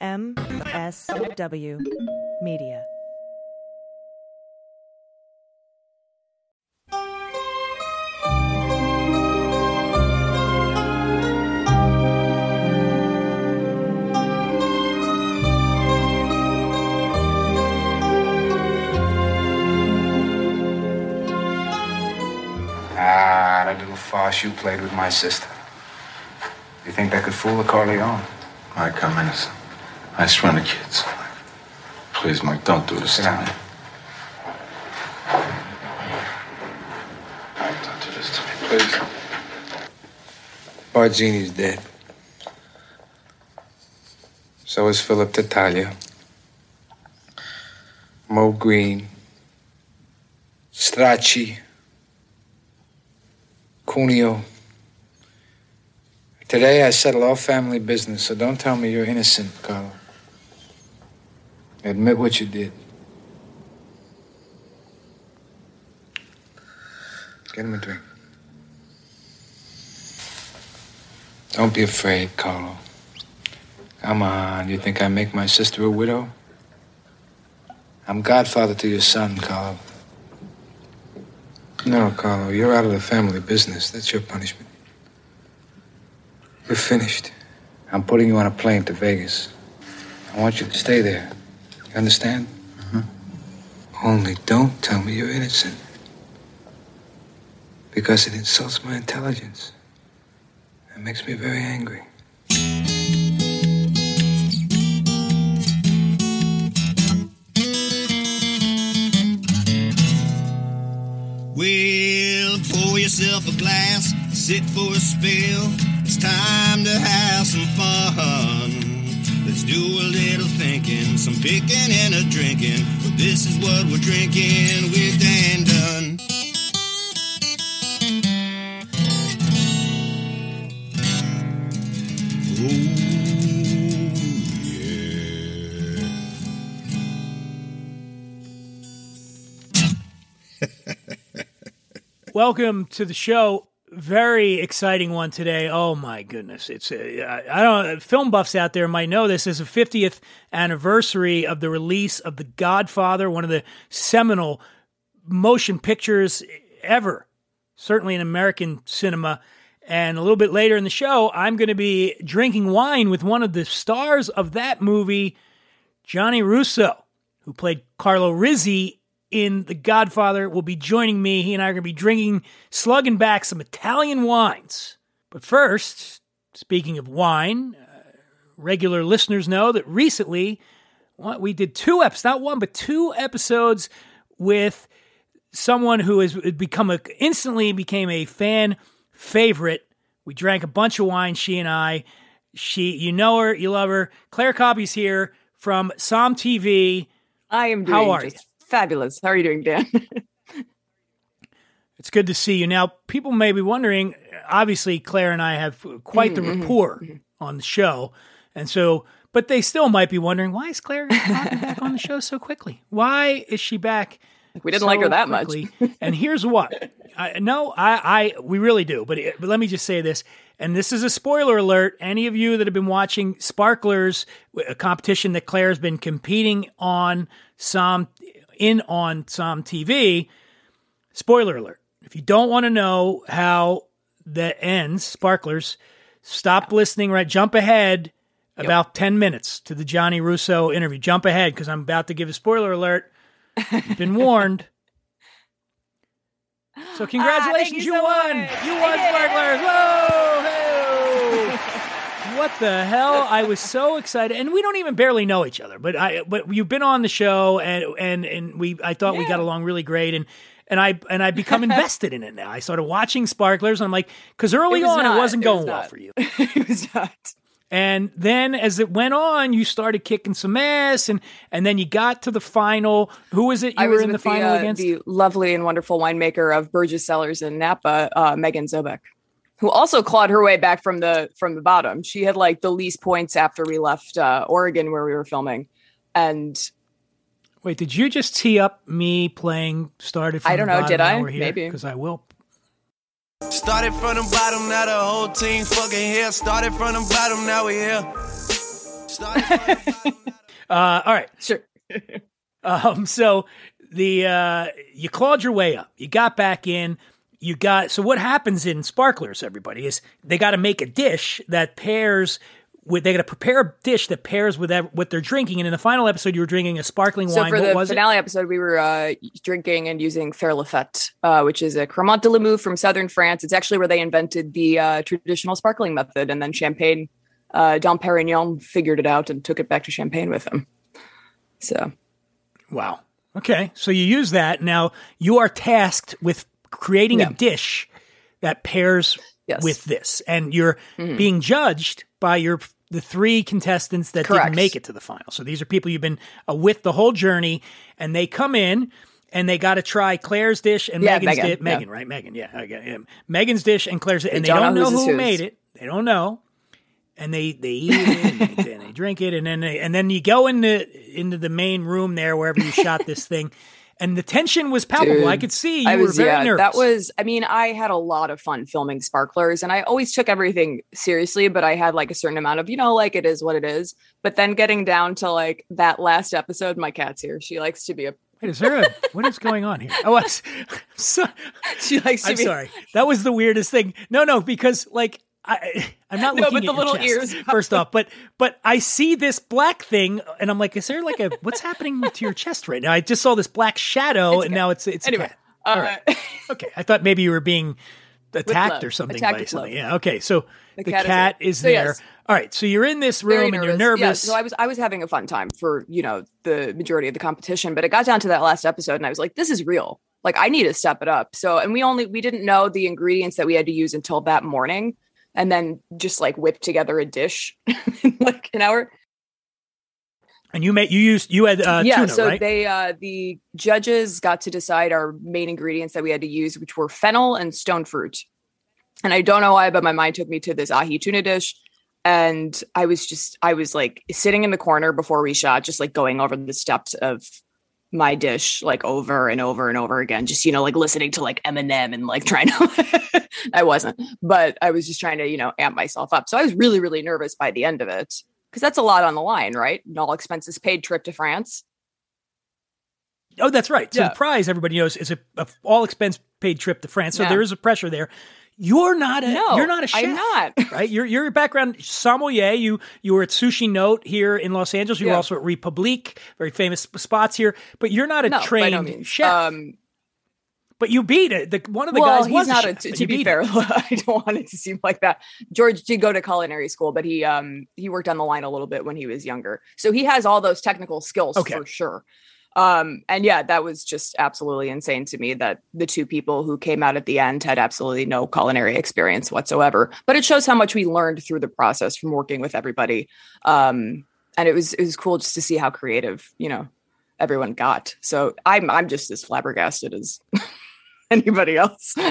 MSW Media. Ah, that little farce you played with my sister. You think that could fool the Corleone? Mike, I'm innocent. I run the kids. Please, Mike, don't do this Sit to down. me. Mike, don't do this to me, please. Barzini's dead. So is Philip Tattaglia. Moe Greene. Stracci. Cuneo. Today I settle all family business, so don't tell me you're innocent, Carlo. Admit what you did. Get him a drink. Don't be afraid, Carlo. Come on, you think I make my sister a widow? I'm godfather to your son, Carlo. No, Carlo, you're out of the family business. That's your punishment. You're finished. I'm putting you on a plane to Vegas. I want you to stay there. You understand? Mm-hmm. Only don't tell me you're innocent. Because it insults my intelligence. It makes me very angry. Well, pour yourself a glass, sit for a spell. It's time to have some fun. Let's do a little thinking, some picking and a drinking. But this is what we're drinking with Dan Dunn. Oh. Welcome to the show. Very exciting one today. Oh my goodness! It's a, I don't film buffs out there might know this is the 50th anniversary of the release of The Godfather, one of the seminal motion pictures ever, certainly in American cinema. And a little bit later in the show, I'm going to be drinking wine with one of the stars of that movie, Gianni Russo, who played Carlo Rizzi in The Godfather, will be joining me. He and I are going to be drinking, slugging back some Italian wines. But first, speaking of wine, uh, regular listeners know that recently we did two episodes, not one, but two episodes with someone who has become a instantly became a fan favorite. We drank a bunch of wine, she and I. She, you know her, you love her. Claire Coppi's here from SommTV. I am doing How are just fabulous. How are you doing, Dan? It's good to see you. Now, people may be wondering, obviously, Claire and I have quite the mm-hmm, mm-hmm, rapport mm-hmm. on the show. And so, but they still might be wondering, why is Claire back on the show so quickly? Why is she back? We didn't like her so that much. and here's what. I, no, I, I, we really do. But, it, but let me just say this, and this is a spoiler alert. Any of you that have been watching Sparklers, a competition that Claire's been competing on some in on SommTV. Spoiler alert. If you don't want to know how that ends, Sparklers, stop listening. Right, jump ahead about ten minutes to the Gianni Russo interview. Jump ahead because I'm about to give a spoiler alert. You've been warned. So ah, congratulations, you you, so won. much. You won. Sparklers. Whoa! What the hell? I was so excited, and we don't even barely know each other. But I, but you've been on the show, and and and we, I thought we got along really great, and. And I and I become invested in it now. I started watching Sparklers, and I'm like, because early It on not. it wasn't It was going well for you. it was not. And then as it went on, you started kicking some ass, and and then you got to the final. Who was it you I were in the with final uh, against? the lovely and wonderful winemaker of Burgess Cellars in Napa, uh, Megan Zobeck, who also clawed her way back from the from the bottom. She had like the least points after we left uh, Oregon where we were filming, and Wait, did you just tee up me playing started from I don't the know, bottom, did I? here? Maybe. Because I will. Started from the bottom, now the whole team fucking here. Started from the bottom, now we're here. Uh, all right. Sure. Um, so the uh, you clawed your way up. You got back in. You got so what happens in sparklers? Everybody is they got to make a dish that pairs with. They got to prepare a dish that pairs with what they're drinking. And in the final episode, you were drinking a sparkling wine. So wine. for what the finale episode, we were uh, drinking and using Faire La Fête, uh, which is a Cremant de Limoux from southern France. It's actually where they invented the uh, traditional sparkling method, and then Champagne, uh, Dom Perignon figured it out and took it back to Champagne with him. So? Wow. Okay, so you use that. Now you are tasked with creating Yeah. a dish that pairs Yes. with this, and you're Mhm. being judged by your the three contestants that Correct. didn't make it to the final. So these are people you've been uh, with the whole journey, and they come in and they got to try Claire's dish and Yeah, Megan's Megan, dish. yeah. Right? Megan, yeah. Megan's dish and Claire's, and they don't don't know know who made it. They don't know, and they they eat it and they, and they drink it, and then they, and then you go into into the main room there wherever you shot this thing. And the tension was palpable. Dude, I could see you I were very yeah. nervous. That was. I mean, I had a lot of fun filming sparklers, and I always took everything seriously. But I had like a certain amount of, you know, like it is what it is. But then getting down to like that last episode, my cat's here. She likes to be a. Wait, is there a what is going on here? Oh, I'm so, She likes to I'm be. sorry. That was the weirdest thing. No, no, because like I, I'm not No, looking but at the little chest, ears. First off, but but I see this black thing, and I'm like, is there like a what's happening to your chest right now? I just saw this black shadow, It's and now it's it's Anyway, uh, All right. Okay, I thought maybe you were being attacked or something Attacked by something. love. Yeah. Okay. So the, The cat, cat is, is So, there. yes. All right. So you're in this room and you're nervous. Yeah, so I was I was having a fun time for you know the majority of the competition, but it got down to that last episode, and I was like, this is real. Like I need to step it up. So and we only we didn't know the ingredients that we had to use until that morning, and then just like whip together a dish in like an hour. and you made you used you had uh, yeah, tuna, so right? they uh the judges got to decide our main ingredients that we had to use, which were fennel and stone fruit. And I don't know why, but my mind took me to this ahi tuna dish. And I was just I was like sitting in the corner before we shot, just like going over the steps of my dish like over and over and over again, just you know, like listening to like Eminem and like trying to I wasn't, but I was just trying to, you know, amp myself up. So I was really, really nervous by the end of it. Because that's a lot on the line, right? An all expenses paid trip to France. Oh, that's right. So Yeah. the prize, everybody knows, is a, a all expense paid trip to France. So Yeah. there is a pressure there. You're not a No, you're not a chef. I'm not. right. Your your background sommelier. You you were at Sushi Note here in Los Angeles. You were also at Republique, very famous spots here. But you're not a No, trained no chef. Um, but you beat it. The, one of the well, guys he's was not a a. chef, To, but to you be fair. I don't want it to seem like that. George did go to culinary school, but he um he worked on the line a little bit when he was younger, so he has all those technical skills Okay. for sure. Um, and yeah, that was just absolutely insane to me that the two people who came out at the end had absolutely no culinary experience whatsoever. But it shows how much we learned through the process from working with everybody. Um, and it was it was cool just to see how creative you know everyone got. So I'm I'm just as flabbergasted as anybody else.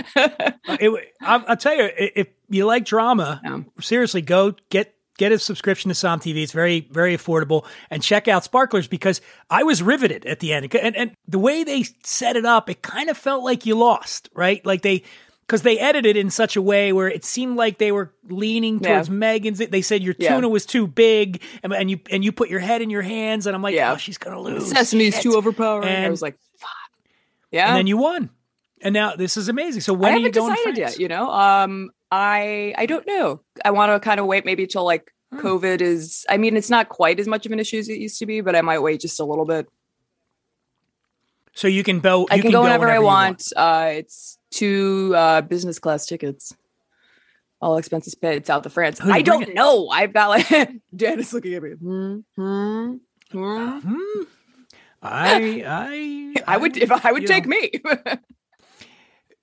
It- I'll, I'll tell you, if you like drama, Yeah. seriously, go get get a subscription to SommTV. It's very very affordable, and check out Sparklers because I was riveted at the end, and and the way they set it up, it kind of felt like you lost, right? Like they. Because they edited in such a way where it seemed like they were leaning Yeah. towards Megan's. They said your Yeah. tuna was too big, and, and you and you put your head in your hands, and I'm like, Yeah. oh, she's gonna lose. Sesame's Shit. too overpowering. I was like, fuck. Yeah. And then you won, and now this is amazing. So when I are you haven't going to decided yet, you know. Um I I don't know. I want to kind of wait maybe till like Hmm. COVID is I mean, it's not quite as much of an issue as it used to be, but I might wait just a little bit. So you can go. I you can, go whenever, I you want. Uh it's two uh business class tickets. All expenses paid south of France. I don't know. I've got like Dan is looking at me. Hmm, hmm, hmm. Hmm. I I I would if I would take know, me.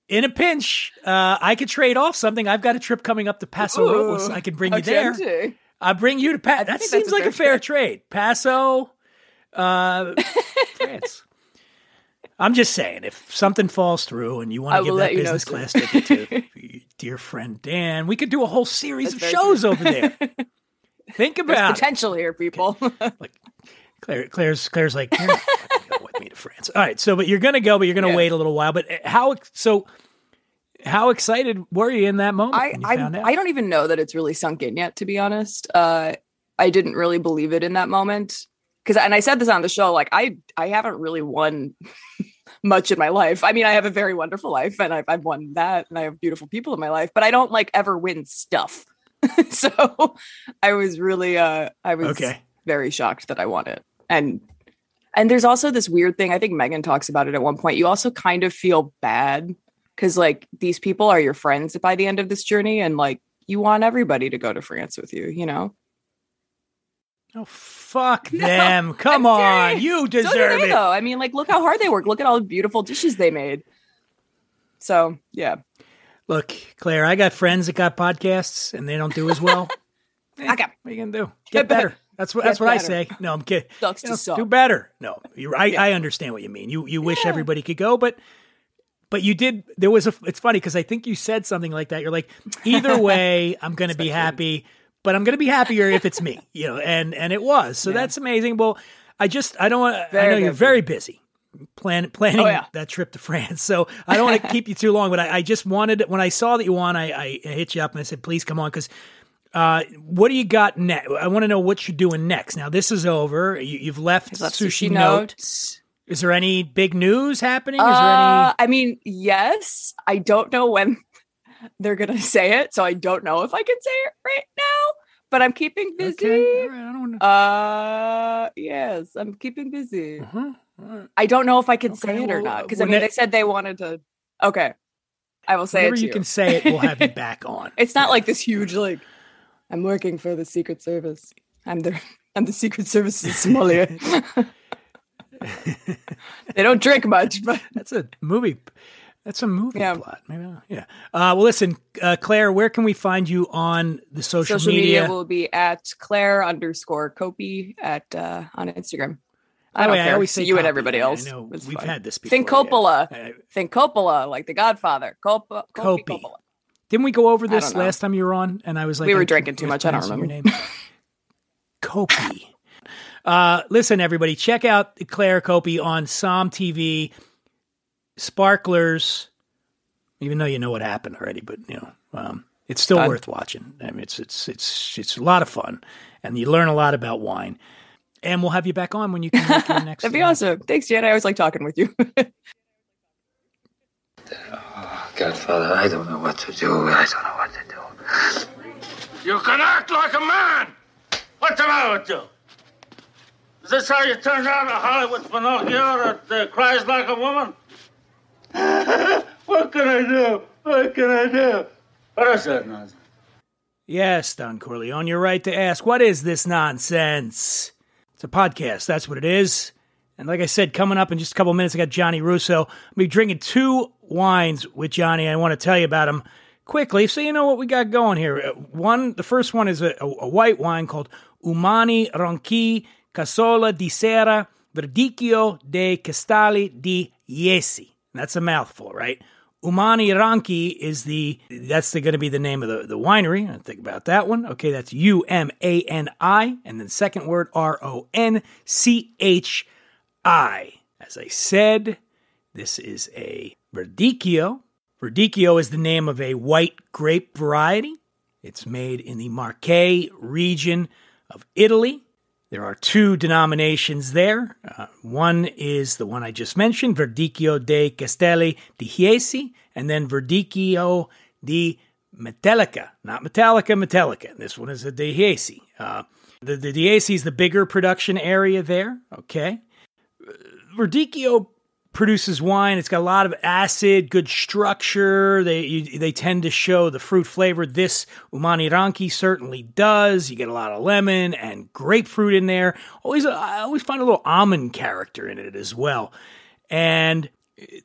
in a pinch. Uh, I could trade off something. I've got a trip coming up to Paso Robles. I can bring you there. I bring you to Paso. That seems like a fair fair trade. Paso, uh, France. I'm just saying, if something falls through and you want to give that let you know business class ticket to dear friend Dan, we could do a whole series That's of shows true. over there. Think There's about it. potential here, people. Claire, Claire's Claire's like, you're not fucking going with me to France. All right, so but you're gonna go, but you're gonna Yeah. wait a little while. But uh, how so? How excited were you in that moment I when you I? I don't even know that it's really sunk in yet, to be honest. Uh, I didn't really believe it in that moment. Cause and I said this on the show, like I I haven't really won much in my life. I mean, I have a very wonderful life and I've, I've won that and I have beautiful people in my life, but I don't like ever win stuff. so I was really uh I was Okay. very shocked that I won it. And and there's also this weird thing. I think Megan talks about it at one point. You also kind of feel bad because like these people are your friends by the end of this journey, and like you want everybody to go to France with you. You know, Oh, fuck them. Come on. You So deserve they, it. Though I mean, like look how hard they work. Look at all the beautiful dishes they made. So yeah, Look, Claire, I got friends that got podcasts and they don't do as well. Eh, Okay. What are you gonna do? Get better. Better. That's what Get that's what I say. No, I'm kidding. Sucks You to suck. do better. No, I I understand what you mean. You you wish Yeah. everybody could go, but but you did. There was a. It's funny because I think you said something like that. You're like, either way, I'm going to be happy, but I'm going to be happier if it's me. You know, and and it was. So Yeah. that's amazing. Well, I just I don't. want I know you're very busy. Plan, planning Oh, yeah. that trip to France. So I don't want to keep you too long, but I, I just wanted, when I saw that you won, I, I hit you up and I said, please come on. Cause, uh, what do you got next? I want to know what you're doing next. Now this is over. You, you've left, Left Sushi, Sushi Note. Note. Is there any big news happening? Is there Uh, any? I mean, yes. I don't know when they're gonna say it, so I don't know if I can say it right now. But I'm keeping busy. Okay, right, I don't know. Uh, yes, I'm keeping busy. Uh-huh, right. I don't know if I can Okay, say it or not because uh, I mean when they said they wanted to. Okay, I will say Whenever it. To you you can say it, we'll have you back on. It's not like this huge like. I'm working for the Secret Service. I'm the I'm the Secret Service in Somalia. they don't drink much, but That's a movie. That's a movie Yeah. plot. Maybe not. Yeah. Uh, well, listen, uh, Claire, where can we find you on the social, social media. will be at Claire underscore Coppi at uh, on Instagram. I don't way, care. I always say you and Copy. everybody I else. know It's we've fine. had this before. Think yeah. Coppola. Uh, Think Coppola, like The Godfather. Coppa, Copy. Copy. Coppola. Didn't we go over this last time you were on? And I was like, We were I drinking too much. I don't remember your name. Copy. Uh, listen, everybody, check out Claire Coppi on SommTV, Sparklers. Even though you know what happened already, but you know, um, it's still Fun. worth watching. I mean, it's it's it's it's a lot of fun, and you learn a lot about wine. And we'll have you back on when you make your next. That'd be uh, awesome. Thanks, Jan. I always like talking with you. Godfather, I don't know what to do. I don't know what to do. You can act like a man. What's the matter with you? Is this how you turned out a Hollywood Pinocchio that uh, cries like a woman? what can I do? What can I do? What is that nonsense? Yes, Don Corleone, you're right to ask, what is this nonsense? It's a podcast, that's what it is. And like I said, coming up in just a couple minutes, I got Gianni Russo. I'll be drinking two wines with Gianni. I want to tell you about them quickly so you know what we got going here. Uh, One, the first one is a, a, white wine called Umani Ronchi Casola di Sera Verdicchio de Castelli di Jesi. That's a mouthful, right? Umani Ronchi is the that's going to be the name of the, the winery. I think about that one. Okay, that's U M A N I, and then second word R O N C H I. As I said, this is a Verdicchio. Verdicchio is the name of a white grape variety. It's made in the Marche region of Italy. There are two denominations there. Uh, one is the one I just mentioned, Verdicchio de Castelli di Chiesi, and then Verdicchio di Matelica. Not Metallica, Matelica. This one is a de Chiesi. Uh, the, the is the bigger production area there. Okay. Verdicchio produces wine. It's got a lot of acid, good structure. They you, they tend to show the fruit flavor. This Umani Ronchi certainly does. You get a lot of lemon and grapefruit in there. Always, uh, I always find a little almond character in it as well. And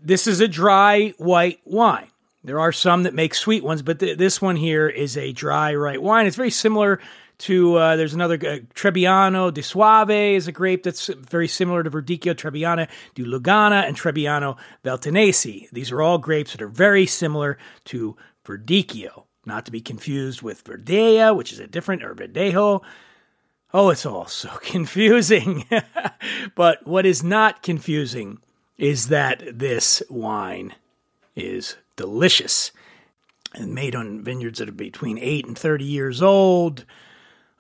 this is a dry white wine. There are some that make sweet ones, but th- this one here is a dry white wine. It's very similar to uh, there's another uh, Trebbiano di Soave is a grape that's very similar to Verdicchio Trebbiano di Lugana and Trebbiano Valtenesi. These are all grapes that are very similar to Verdicchio, not to be confused with Verdea, which is a different or Verdejo. Oh, it's all so confusing. but what is not confusing is that this wine is delicious and made on vineyards that are between 8 and 30 years old.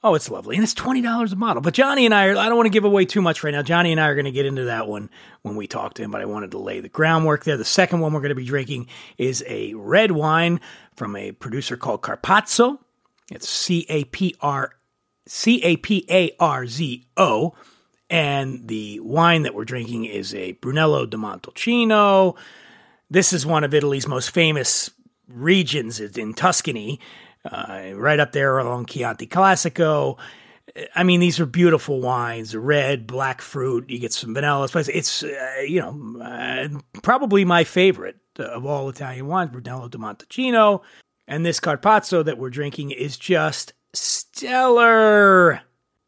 Oh, it's lovely. And it's $20 a bottle. But Gianni and I are, I don't want to give away too much right now. Gianni and I are going to get into that one when we talk to him, but I wanted to lay the groundwork there. The second one we're going to be drinking is a red wine from a producer called Caparzo. It's C A P R C A P A R Z O. And the wine that we're drinking is a Brunello di Montalcino. This is one of Italy's most famous regions in Tuscany uh, right up there along Chianti Classico. I mean, these are beautiful wines, red, black fruit. You get some vanilla. Spice. It's, uh, you know, uh, probably my favorite of all Italian wines, Brunello di Montalcino. And this Caparzo that we're drinking is just stellar.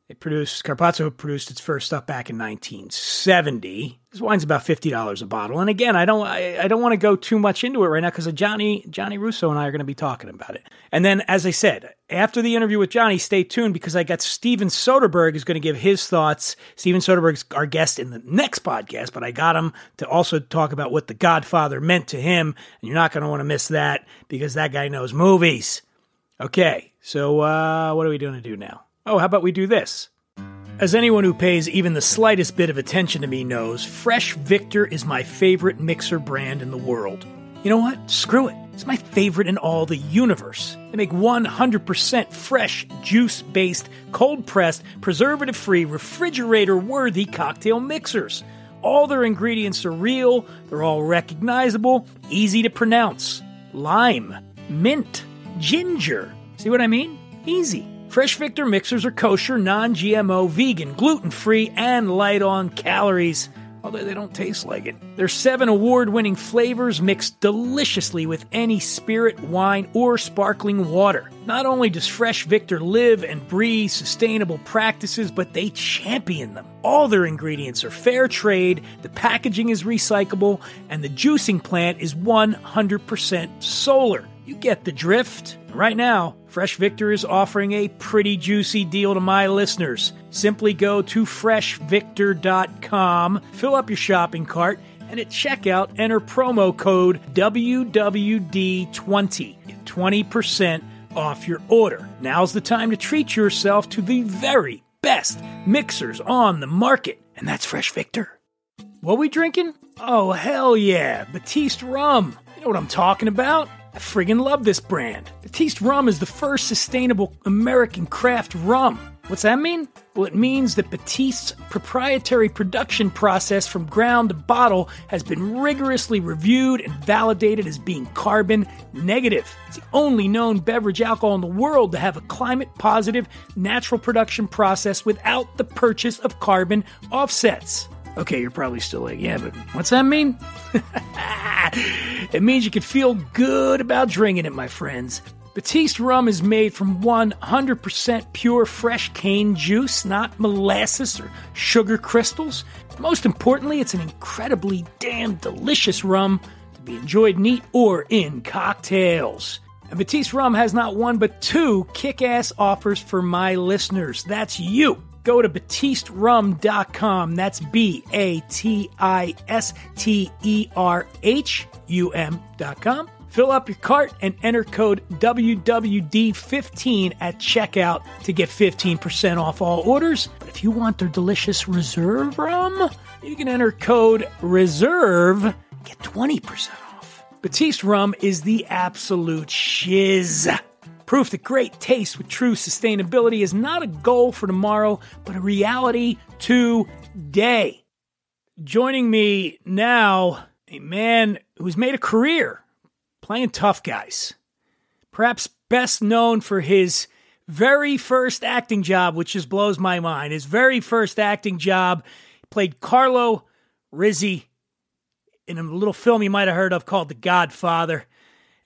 It produced Caparzo produced its first stuff back in 1970. This wine's about fifty dollars a bottle, and again, I don't I, I don't want to go too much into it right now because Gianni Gianni Russo and I are going to be talking about it. And then, as I said, after the interview with Gianni, stay tuned because I got Steven Soderbergh is going to give his thoughts. Steven Soderbergh's our guest in the next podcast, but I got him to also talk about what The Godfather meant to him, and you're not going to want to miss that because that guy knows movies. Okay, so uh, what are we going to do now? Oh, how about we do this? As anyone who pays even the slightest bit of attention to me knows, Fresh Victor is my favorite mixer brand in the world. You know what? Screw it. It's my favorite in all the universe. They make 100% fresh, juice based, cold pressed, preservative free, refrigerator worthy cocktail mixers. All their ingredients are real, they're all recognizable, easy to pronounce. Lime, mint, ginger. See what I mean? Easy. Fresh Victor mixers are kosher, non GMO, vegan, gluten free, and light on calories, although they don't taste like it. Their seven award winning flavors mix deliciously with any spirit, wine, or sparkling water. Not only does Fresh Victor live and breathe sustainable practices, but they champion them. All their ingredients are fair trade, the packaging is recyclable, and the juicing plant is 100% solar. You get the drift. Right now, Fresh Victor is offering a pretty juicy deal to my listeners. Simply go to freshvictor.com, fill up your shopping cart, and at checkout, enter promo code WWD20. Get 20% off your order. Now's the time to treat yourself to the very best mixers on the market, and that's Fresh Victor. What we drinking? Oh, hell yeah, Batiste rum. You know what I'm talking about? I friggin' love this brand. Batiste Rum is the first sustainable American craft rum. What's that mean? Well, it means that Batiste's proprietary production process from ground to bottle has been rigorously reviewed and validated as being carbon negative. It's the only known beverage alcohol in the world to have a climate positive natural production process without the purchase of carbon offsets. Okay, you're probably still like, yeah, but what's that mean? it means you can feel good about drinking it, my friends. Batiste rum is made from 100% pure fresh cane juice, not molasses or sugar crystals. Most importantly, it's an incredibly damn delicious rum to be enjoyed neat or in cocktails. And Batiste rum has not one but two kick ass offers for my listeners. That's you go to batisterum.com. That's B A T I S T E R H U M.com. Fill up your cart and enter code WWD15 at checkout to get 15% off all orders. But if you want their delicious reserve rum, you can enter code RESERVE, get 20% off. Batiste rum is the absolute shiz. Proof that great taste with true sustainability is not a goal for tomorrow, but a reality today. Joining me now, a man who's made a career playing tough guys. Perhaps best known for his very first acting job, which just blows my mind. His very first acting job played Carlo Rizzi in a little film you might have heard of called The Godfather.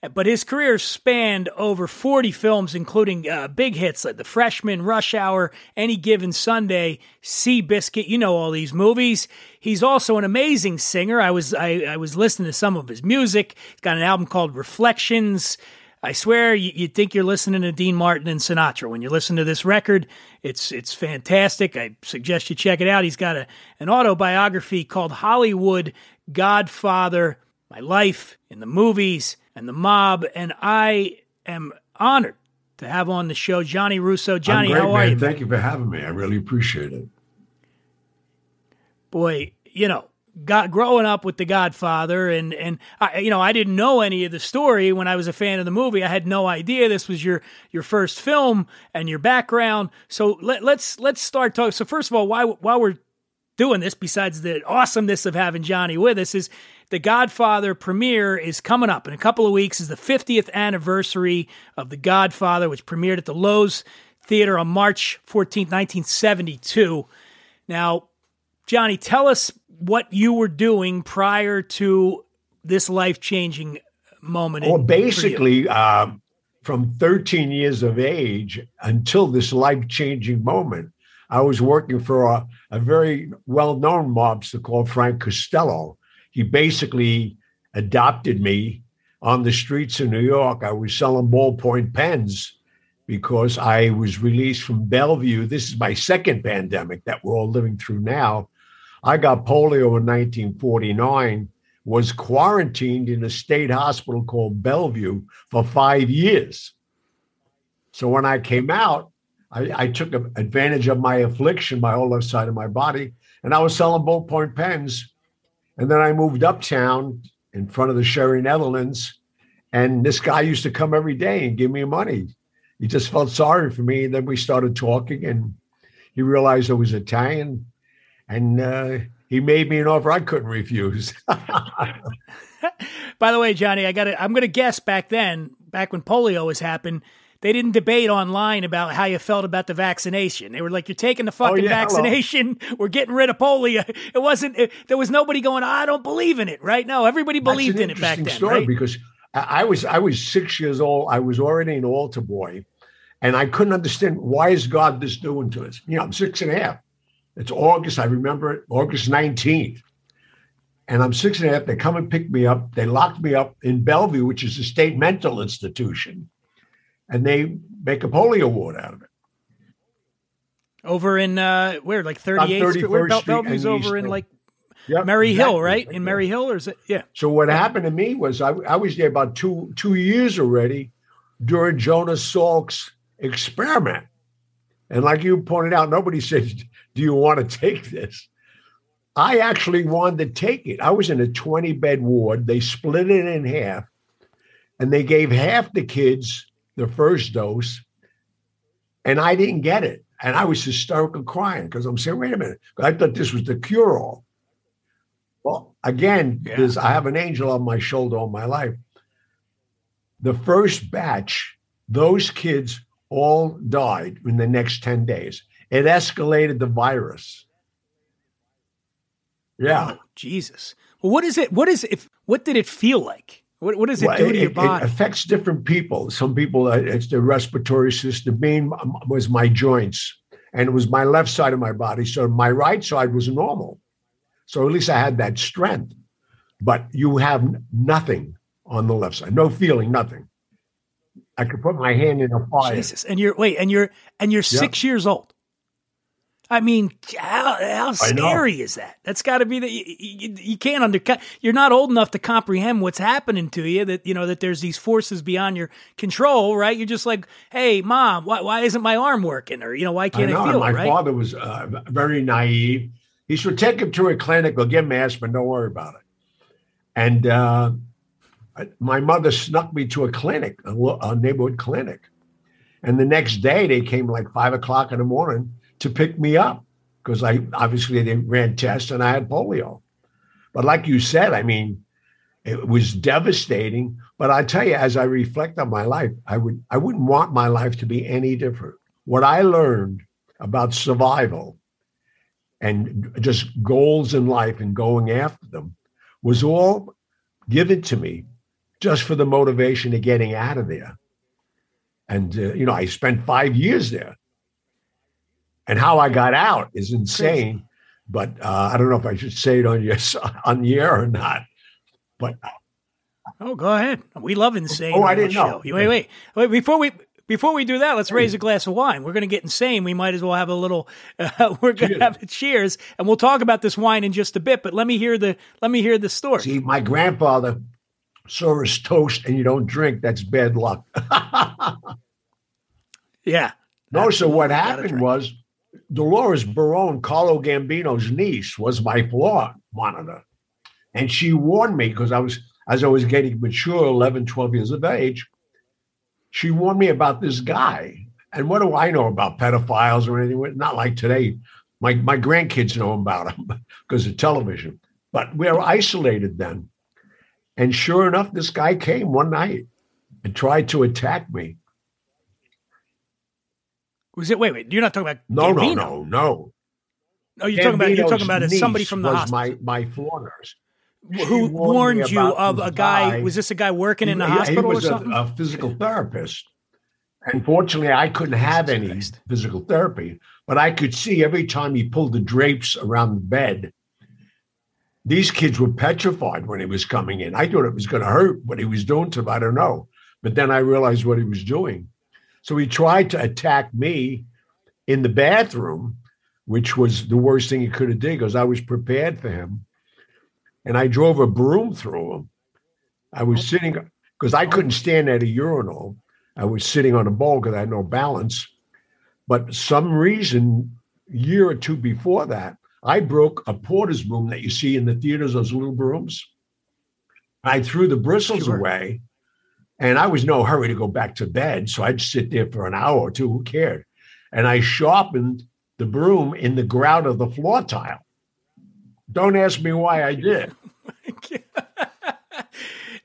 But his career spanned over 40 films, including uh, big hits like The Freshman, Rush Hour, Any Given Sunday, Seabiscuit. You know all these movies. He's also an amazing singer. I was I, I was listening to some of his music. He's got an album called Reflections. I swear you, would think you're listening to Dean Martin and Sinatra when you listen to this record. It's it's fantastic. I suggest you check it out. He's got a, an autobiography called Hollywood Godfather, My Life in the Movies and the mob, and I am honored to have on the show Gianni Russo. Gianni, great, how are man. you? man? Thank you for having me. I really appreciate it. Boy, you know, got growing up with The Godfather, and and I, you know, I didn't know any of the story when I was a fan of the movie. I had no idea this was your your first film and your background. So let, let's let's start talking. So first of all, why while we're doing this, besides the awesomeness of having Gianni with us, is the Godfather premiere is coming up in a couple of weeks. Is the 50th anniversary of The Godfather, which premiered at the Loews Theater on March 14th, 1972. Now, Gianni, tell us what you were doing prior to this life changing moment. Well, basically, uh, from 13 years of age until this life changing moment, I was working for a, a very well known mobster called Frank Costello. He basically adopted me on the streets of New York. I was selling ballpoint pens because I was released from Bellevue. This is my second pandemic that we're all living through now. I got polio in 1949, was quarantined in a state hospital called Bellevue for five years. So when I came out, I, I took advantage of my affliction, my whole left side of my body, and I was selling ballpoint pens. And then I moved uptown in front of the Sherry Netherlands, and this guy used to come every day and give me money. He just felt sorry for me. And then we started talking, and he realized I was Italian, and uh, he made me an offer I couldn't refuse. By the way, Gianni, I got to I'm going to guess back then, back when polio was happening, they didn't debate online about how you felt about the vaccination. They were like, "You're taking the oh, fucking yeah, hello. vaccination. We're getting rid of polio." It wasn't. It, there was nobody going, "I don't believe in it." Right? No, everybody believed in it back then. story right? because I was I was six years old. I was already an altar boy, and I couldn't understand why is God this doing to us. You know, I'm six and a half. It's August. I remember it, August 19th. And I'm six and a half. They come and pick me up. They locked me up in Bellevue, which is a state mental institution, and they make a polio ward out of it. over in uh, where, like 38th Street, where 31st Bel- Bellevue's over in like Yep, Murray Hill, right? In Murray Hill, or is it? Yeah. So what happened to me was I, I was there about two two years already during Jonas Salk's experiment. And like you pointed out, nobody said, Do you want to take this? I actually wanted to take it. I was in a 20 bed ward. They split it in half and they gave half the kids the first dose. And I didn't get it. And I was hysterical crying because I'm saying, wait a minute. I thought this was the cure all. Well, again, Yeah. there's I have an angel on my shoulder all my life. The first batch, those kids all died in the next 10 days. It escalated the virus. Yeah. Oh, Jesus. Well, what is it? What is if? What did it feel like? What What does it Well, do to your body? It affects different people. Some people, uh, it's the respiratory system. Main was my joints, and it was my left side of my body. So my right side was normal. So at least I had that strength. But you have nothing on the left side, no feeling, nothing. I could put my hand in a fire. Jesus. And you're wait, and you're and you're six years old. I mean, how, how scary is that? That's got to be that you, you, you can't undercut. You're not old enough to comprehend what's happening to you. That you know that there's these forces beyond your control, right? You're just like, hey, mom, why, why isn't my arm working? Or you know, why can't I, I know. feel my it? Right? father was uh, very naive. He said, "Take him to a clinic or give him aspirin. Don't worry about it." And uh, my mother snuck me to a clinic, a, a neighborhood clinic. And the next day, they came like five o'clock in the morning to pick me up because I obviously they ran tests and I had polio. But like you said, I mean, it was devastating. But I tell you, as I reflect on my life, I would I wouldn't want my life to be any different. What I learned about survival and just goals in life and going after them was all given to me just for the motivation of getting out of there. And uh, you know, I spent five years there, and how I got out is insane. But uh, I don't know if I should say it on your on the air or not. But Oh, go ahead. We love insane. Oh, I didn't know. show. Wait, wait, wait. Before we before we do that, let's raise a glass of wine. We're going to get insane. We might as well have a little. Uh, we're going to have a cheers, and we'll talk about this wine in just a bit. But let me hear the let me hear the story. see, my grandfather saw us toast, and you don't drink. That's bad luck. Yeah. No, so what happened was Dolores Barone, Carlo Gambino's niece, was my floor monitor. And she warned me because I was, as I was getting mature, 11, 12 years of age, she warned me about this guy. And what do I know about pedophiles or anything? Not like today. My, my grandkids know about him because of television. But we were isolated then. And sure enough, this guy came one night and tried to attack me. Was it? Wait, wait. You're not talking about No, Gambino. no, no, no. No, you're talking about you're talking about as somebody from the was hospital My my floor nurse. Who warned warned you of a guy. Was this a guy working in the He- he hospital or was a- something? A, physical therapist. Unfortunately, I couldn't have any Christ. physical therapy, but I could see every time he pulled the drapes around the bed. These kids were petrified when he was coming in. I thought it was going to hurt what he was doing to them. I don't know. But then I realized what he was doing. So he tried to attack me in the bathroom, which was the worst thing he could have did because I was prepared for him. And I drove a broom through him. I was sitting because I couldn't stand at a urinal. I was sitting on a bowl because I had no balance. But some reason, a year or two before that, I broke a porter's broom that you see in the theaters, those little brooms. I threw the bristles Sure. away, and I was no hurry to go back to bed. So I'd sit there for an hour or two. Who cared? And I sharpened the broom in the grout of the floor tile. Don't ask me why I did.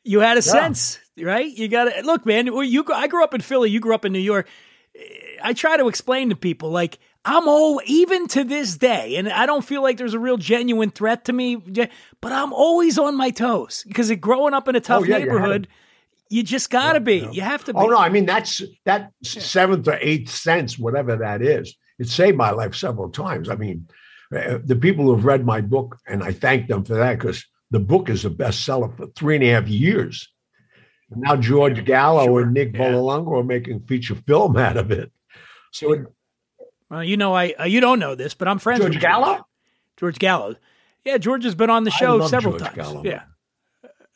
you had a Yeah. sense, right? You got to look, man. You, I grew up in Philly. You grew up in New York. I try to explain to people, like I'm all even to this day, and I don't feel like there's a real genuine threat to me, but I'm always on my toes because growing up in a tough Oh, yeah, neighborhood, you just got to be. You have to be. Oh no, I mean that's that seventh or eighth sense, whatever that is. It saved my life several times. I mean, uh, the people who have read my book, and I thank them for that because the book is a bestseller for three and a half years. Now George Gallo Sure, and Nick yeah. Vallelonga are making feature film out of it. So it, Well, you know, I uh, you don't know this, but I'm friends George with George Gallo? George Gallo. Yeah, George has been on the I show love several George times. Gallo. Yeah.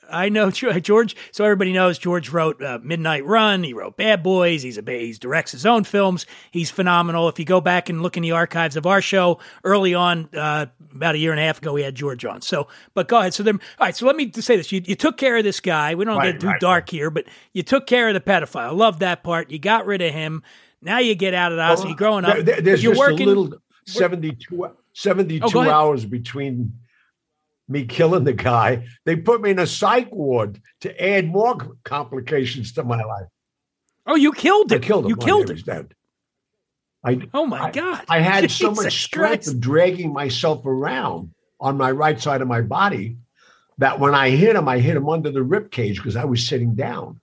I know George. So everybody knows George wrote uh, Midnight Run. He wrote Bad Boys. He's a he directs his own films. He's phenomenal. If you go back and look in the archives of our show early on, uh, about a year and a half ago, we had George on. So, but go ahead. So then, all right. So let me just say this: you, you took care of this guy. We don't Right, get too right, dark here, but you took care of the pedophile. Love that part. You got rid of him. Now you get out of the house. You're growing up. There- there's you're just working. a little 72, 72 Oh, hours between me killing the guy. They put me in a psych ward to add more complications to my life. oh, you killed I him. killed him. You Oh, killed him. dead. I, Oh my God! I had so much strength Christ. of dragging myself around on my right side of my body that when I hit him, I hit him under the rib cage because I was sitting down.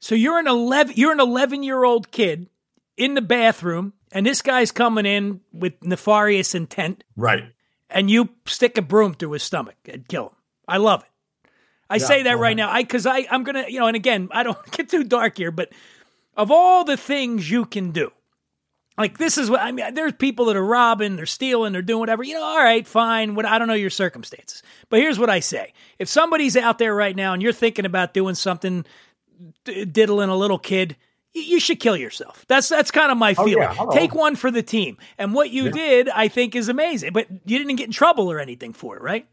So you're an eleven. You're an eleven year old kid in the bathroom, and this guy's coming in with nefarious intent, Right. And you stick a broom through his stomach and kill him. I love it. I say that right now, I because I I'm gonna you know, and again, I don't get too dark here, but of all the things you can do, like this is what I mean. There's people that are robbing, they're stealing, they're doing whatever. You know, all right, fine. What I don't know your circumstances, but here's what I say: if somebody's out there right now and you're thinking about doing something, d- diddling a little kid. You should kill yourself. That's that's kind of my Oh, feeling. yeah. Take one for the team. And what you did, I think, is amazing. But you didn't get in trouble or anything for it, right?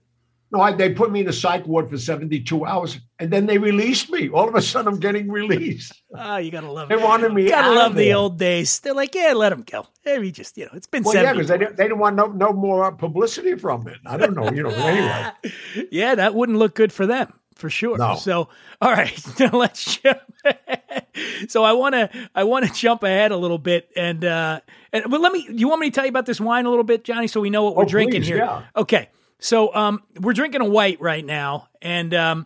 No, I, they put me in a psych ward for 72 hours and then they released me. All of a sudden, I'm getting released. Oh, you gotta love it. They it. wanted me Gotta love the there. old days. They're like, yeah, let him go. Yeah, we just, you know, it's been Well, yeah, because they didn't, they didn't want no, no more publicity from it. I don't know, you know, anyway. yeah, that wouldn't look good for them for sure. No. So, all right, let's jump. ahead. so I want to, I want to jump ahead a little bit, and uh, and but let me. You want me to tell you about this wine a little bit, Gianni, so we know what we're Oh, drinking please, here? yeah. Okay, so um, we're drinking a white right now, and um.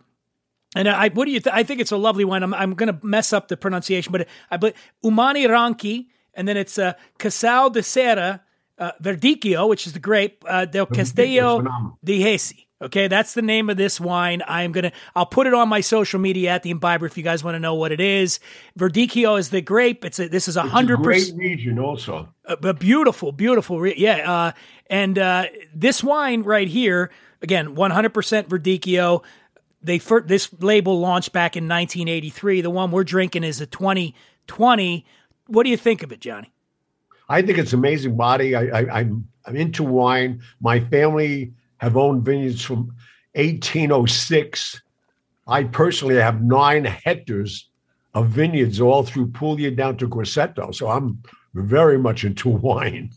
And I, what do you? Th- I think it's a lovely wine. I'm, I'm going to mess up the pronunciation, but I but Umani Ronchi, and then it's uh, Casal de Serra uh, Verdicchio, which is the grape uh, del Castillo phenomenal. di Hesi. Okay, that's the name of this wine. I'm gonna. I'll put it on my social media at the Imbiber if you guys want to know what it is. Verdicchio is the grape. It's a, this is a It's a hundred percent region also. But beautiful, beautiful, re- yeah. Uh, and uh, this wine right here, again, 100% Verdicchio. They fir- this label launched back in 1983. The one we're drinking is a 2020 what do you think of it, Gianni? I think it's amazing body. I, I, I'm I'm into wine. My family have owned vineyards from 1806. I personally have nine hectares of vineyards all through Puglia down to Grosseto. So I'm very much into wine.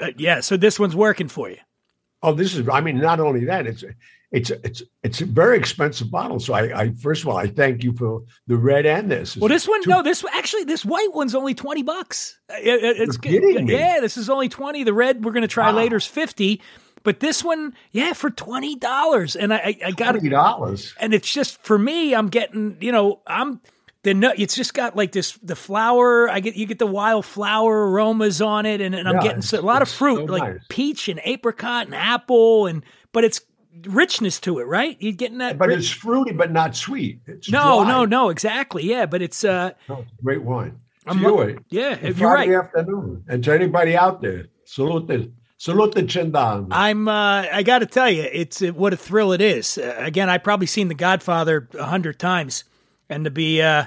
Uh, yeah, so this one's working for you. Oh, this is. I mean, not only that, it's it's it's it's a very expensive bottle. So I, I first of all, I thank you for the red and this. Well, this one, no, this actually, this white one's only twenty bucks. It- it- it's You're kidding me. yeah, this is only twenty. The red we're going to try Wow. later is fifty, but this one, yeah, for twenty dollars. And I, I, I got twenty dollars. and it's just for me. I'm getting, you know, I'm the nut. It's just got like this the flower. I get you get the wild flower aromas on it, and, and I'm Yeah, getting so, a lot of fruit, so like nice. peach and apricot and apple, and but it's richness to it, right? You're getting that. But rich- it's fruity, but not sweet. It's no, dry. no, no, exactly. Yeah, but it's uh, No, it's great wine. I'm lo- yeah, It's you're right. Afternoon. And to anybody out there, salute, salute Chendan. I'm. Uh, I got to tell you, it's uh, what a thrill it is. Uh, again, I've probably seen The Godfather a hundred times, and to be uh,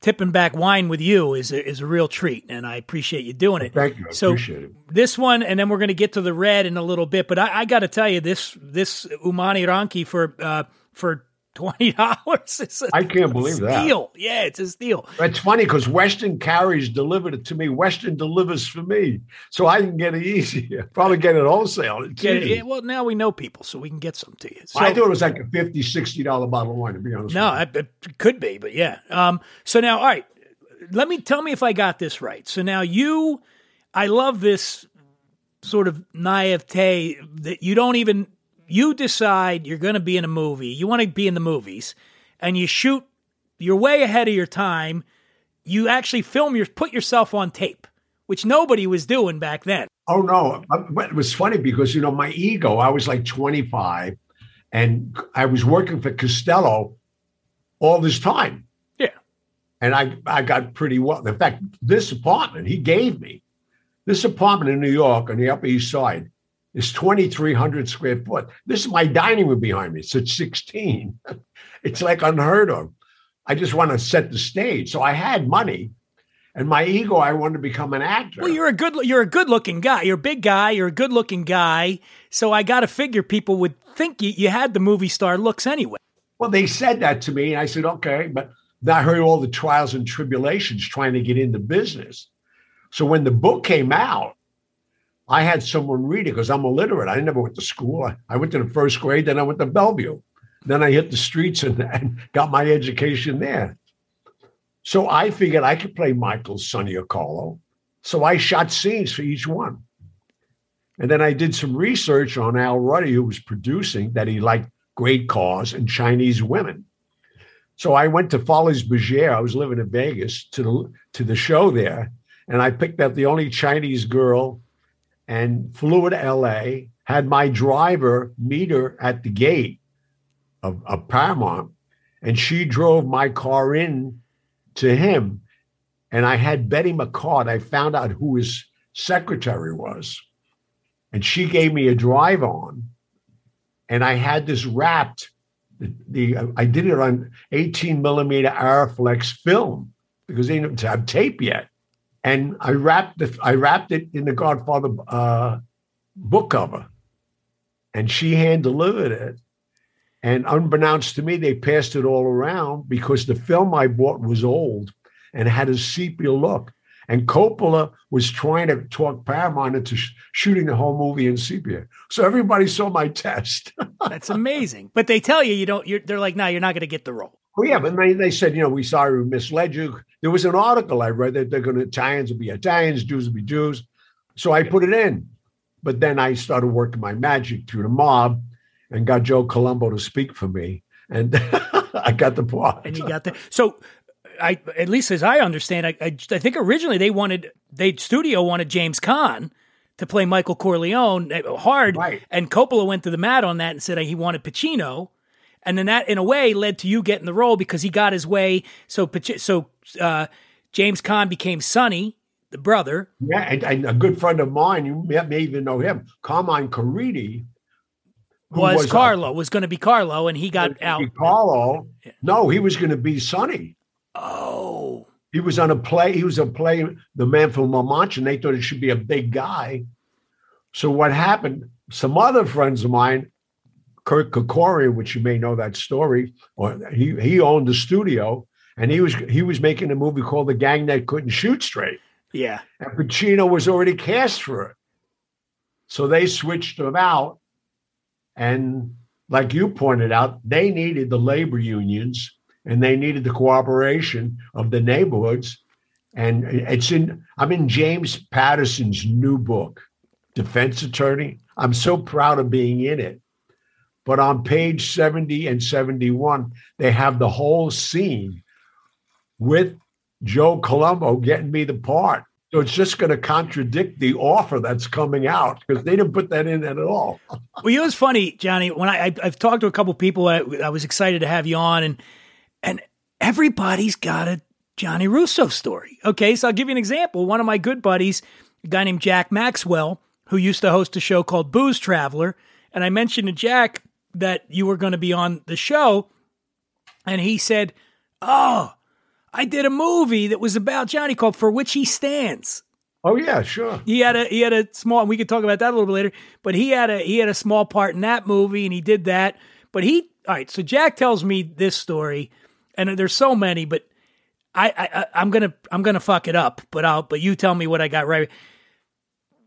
tipping back wine with you is a, is a real treat, and I appreciate you doing it. Thank you. I so appreciate it. this one, and then we're going to get to the red in a little bit. But I, I got to tell you, this this Umani Ronchi for uh, for twenty dollars I can't believe that. steal. Yeah, it's a steal. It's funny because Western carries delivered it to me. Western delivers for me, so I can get it easier. Probably get it wholesale. Get it- yeah, well, now we know people, so we can get some to you. So, I thought it was like a 50 60 dollar bottle of wine. To be honest, No, it, it could be, but yeah. Um, so now, all right, let me tell me if I got this right. So now you, I love this sort of naivete that you don't even you decide you're going to be in a movie. You want to be in the movies, and you shoot. You're way ahead of your time. You actually film your put yourself on tape, which nobody was doing back then. Oh no, it was funny because you know my ego. I was like 25, and I was working for Costello all this time. Yeah. and I I got pretty well. In fact, this apartment he gave me, this apartment in New York on the Upper East Side, is 2,300 square foot. This is my dining room behind me. It's at 16. it's like unheard of. I just want to set the stage. So I had money, and my ego. I wanted to become an actor. Well, you're a good you're a good looking guy. You're a big guy. You're a good looking guy. So I got to figure people would think you, you had the movie star looks anyway. Well, they said that to me, and I said, okay, but then I heard all the trials and tribulations trying to get into business. So when the book came out, I had someone read it because I'm illiterate. I never went to school. I, I went to the first grade, then I went to Bellevue. Then I hit the streets and, and got my education there. So I figured I could play Michael, Sonny, or Carlo. So I shot scenes for each one. And then I did some research on Al Ruddy, who was producing, that he liked great cars and Chinese women. So I went to Folies Bergère. I was living in Vegas to the to the show there, and I picked up the only Chinese girl, and flew to L.A. Had my driver meet her at the gate of, of Paramount, and she drove my car in to him, and I had Betty McCart. I found out who his secretary was, and she gave me a drive on and I had this wrapped. The, the I did it on 18 millimeter Arriflex film because they didn't have tape yet, and I wrapped the I wrapped it in the Godfather uh, book cover, and she hand delivered it. And unbeknownst to me, they passed it all around because the film I bought was old and had a sepia look. And Coppola was trying to talk Paramount into sh- shooting the whole movie in sepia. So everybody saw my test. That's amazing. but they tell you you don't. You're, they're like, no, you're not going to get the role. Oh yeah, but they, they said, you know, we sorry we misled you. There was an article I read that they're going to Italians will be Italians, Jews will be Jews. So I put it in, but then I started working my magic through the mob, and got Joe Colombo to speak for me, and I got the part. and you got the so I at least as I understand, I, I I think originally they wanted they studio wanted James Caan to play Michael Corleone eh, hard, Right. and Coppola went to the mat on that and said he wanted Pacino, and then that in a way led to you getting the role because he got his way. So so uh, James Caan became Sonny, the brother. Yeah, and, and a good friend of mine, you may, even know him, Carmine Caridi. Was, uh, Carlo was going to be Carlo, and he got out. Carlo. No, he was going to be Sonny. Oh, He was on a play. He was a play, The Man from La Mancha, and they thought it should be a big guy. So what happened? Some other friends of mine, Kirk Kerkorian, which you may know that story, or he he owned the studio, and he was he was making a movie called The Gang That Couldn't Shoot Straight, Yeah. and Pacino was already cast for it. So they switched him out, and like you pointed out, they needed the labor unions and they needed the cooperation of the neighborhoods. And it's in, I'm in James Patterson's new book, Defense Attorney. I'm so proud of being in it. But on page 70 and 71, they have the whole scene with Joe Colombo getting me the part. So it's just going to contradict the offer that's coming out because they didn't put that in at all. Well, it was funny, Gianni? When I, I I've talked to a couple people, I, I was excited to have you on, and and everybody's got a Gianni Russo story. Okay, so I'll give you an example. One of my good buddies, a guy named Jack Maxwell, who used to host a show called Booze Traveler, and I mentioned to Jack that you were going to be on the show, and he said, "Oh, I did a movie that was about Gianni called For Which He Stands." Oh yeah, sure. He had a he had a small. And we could talk about that a little bit later. But he had a he had a small part in that movie, and he did that. But he all right. So Jack tells me this story, and there's so many, but I, I I'm gonna I'm gonna fuck it up. But I'll but you tell me what I got right,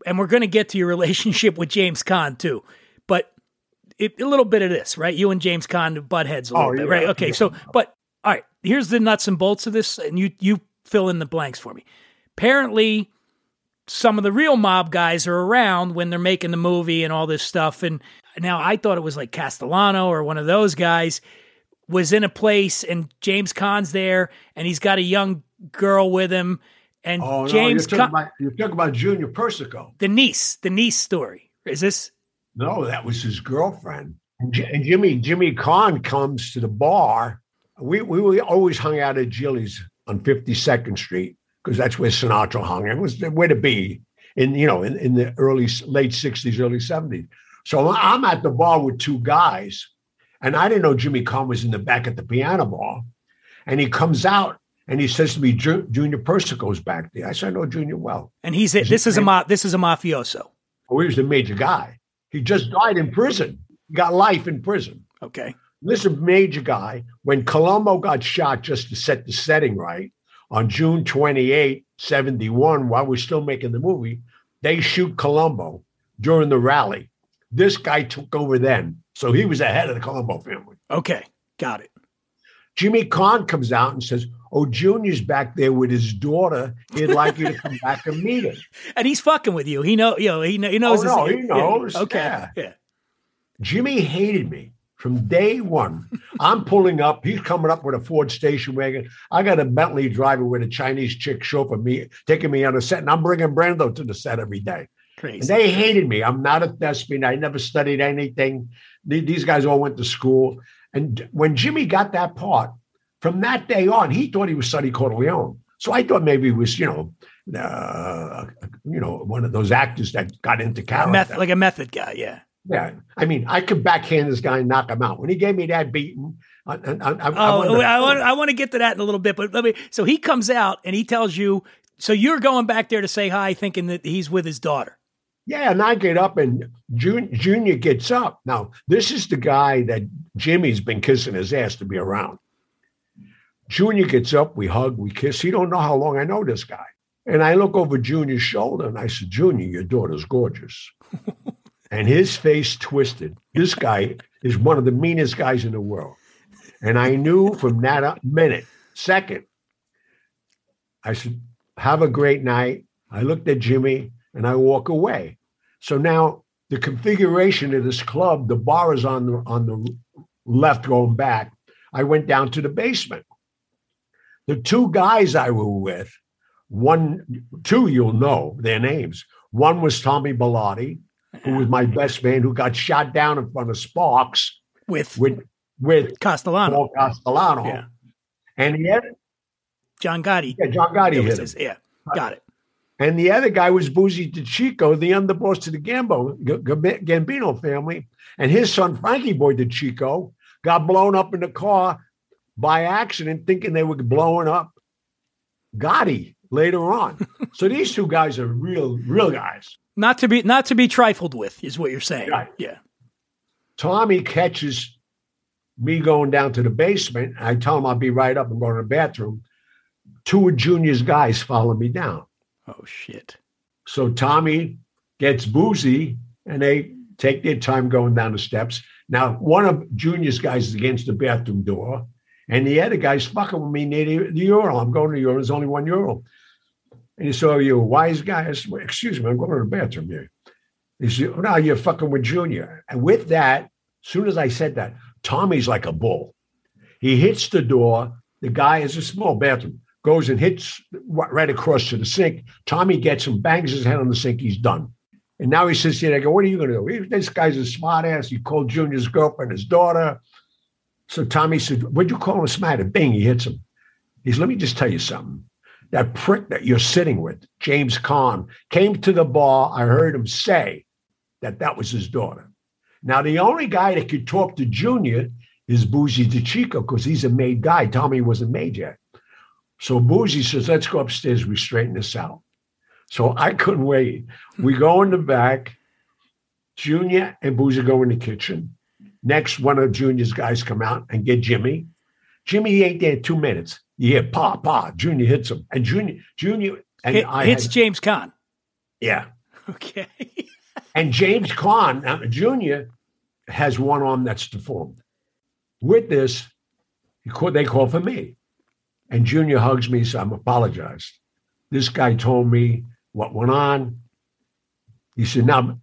and we're gonna get to your relationship with James Caan too. It, a little bit of this, right? You and James Caan butt heads a little Oh, bit, yeah, right? Okay, yeah. so but all right. Here's the nuts and bolts of this, and you you fill in the blanks for me. Apparently some of the real mob guys are around when they're making the movie and all this stuff. And now I thought it was like Castellano or one of those guys was in a place and James Caan's there and he's got a young girl with him. And Oh no, James you're talking, Caan, about, you're talking about Junior Persico. the niece, the niece story. Is this? No, that was his girlfriend. And, J- and Jimmy Jimmy Caan comes to the bar. We we we always hung out at Jilly's on 52nd Street because that's where Sinatra hung. It was where to be in you know in, in the early late 60s, early 70s. So I'm at the bar with two guys, and I didn't know Jimmy Caan was in the back at the piano bar. And he comes out and he says to me, "Ju- Junior Persico's back there. I said, I know Junior well. And he's it. This is a ma- this is a mafioso. Oh, he was a major guy. He just died in prison. He got life in prison. Okay. This is a major guy. When Colombo got shot, just to set the setting right, on June 28, 71, while we're still making the movie, they shoot Colombo during the rally. This guy took over then. So he was ahead of the Colombo family. Okay. Got it. Jimmy Caan comes out and says, Oh, Junior's back there with his daughter. He'd like you to come back and meet him. And he's fucking with you. He know, you know, he, know, he knows. Oh, no, he yeah, knows. Okay. Yeah. yeah. Jimmy hated me from day one. I'm pulling up. He's coming up with a Ford station wagon. I got a Bentley driver with a Chinese chick chauffeur me taking me on a set, and I'm bringing Brando to the set every day. And they hated me. I'm not a thespian. I never studied anything. These guys all went to school. And when Jimmy got that part, from that day on, he thought he was Sonny Corleone. So I thought maybe he was, you know, uh, you know, one of those actors that got into character. meth- like a method guy. Yeah. Yeah, I mean, I could backhand this guy and knock him out. When he gave me that beating, I, I, I, I Oh, I want I want to get to that in a little bit, but let me. So he comes out and he tells you. So you're going back there to say hi, thinking that he's with his daughter. yeah, and I get up and Jun- Junior gets up. Now, this is the guy that Jimmy's been kissing his ass to be around. Junior gets up, we hug, we kiss. He don't know how long I know this guy. And I look over Junior's shoulder and I said, Junior, your daughter's gorgeous. and his face twisted. This guy is one of the meanest guys in the world. And I knew from that minute, second, I said, have a great night. I looked at Jimmy and I walk away. So now the configuration of this club, the bar is on the on the left going back. I went down to the basement. The two guys I were with, one, two, you'll know their names. One was Tommy Bilotti, who was my best man, who got shot down in front of Sparks With with with Castellano, Paul Castellano. Yeah. And the other, John Gotti. yeah, John Gotti hit his- yeah, got it. And the other guy was Boozy DeCicco, the underboss to the Gambo, Gambino family. And his son, Frankie Boy DeCicco, got blown up in the car by accident, thinking they were blowing up Gotti later on. so these two guys are real, real guys. Not to be not to be trifled with is what you're saying. Right. Yeah. Tommy catches me going down to the basement. I tell him I'll be right up and go to the bathroom. Two of Junior's guys follow me down. Oh shit. So Tommy gets boozy and they take their time going down the steps. Now, one of Junior's guys is against the bathroom door, and he the other guy's fucking with me near the, urinal. I'm going to the urinal. There's only one urinal. And he said, Oh, you're a wise guy. I said, well, Excuse me, I'm going to the bathroom here. He said, oh, No, you're fucking with Junior. And with that, as soon as I said that, Tommy's like a bull. He hits the door. The guy is a small bathroom, goes and hits right across to the sink. Tommy gets him, bangs his head on the sink. He's done. And now he sits here. I go, What are you going to do? This guy's a smart ass. He called Junior's girlfriend his daughter. So Tommy said, What'd you call him smart? Bing, he hits him. He said, Let me just tell you something. That prick that you're sitting with, James Caan, came to the bar. I heard him say that that was his daughter. Now, the only guy that could talk to Junior is Boozy DeCicco because he's a made guy. Tommy wasn't made yet. So Boozy says, let's go upstairs. We straighten this out. So I couldn't wait. We go in the back. Junior and Boozy go in the kitchen. Next, one of Junior's guys come out and get Jimmy. Jimmy ain't there two minutes. You hear pa pa. Junior hits him, and Junior Junior and Hit, I hits had- James Caan. yeah. Okay. And James Caan uh, Jr. has one arm that's deformed. With this, call, they call for me. And Junior hugs me, so I'm apologized. This guy told me what went on. He said, Now,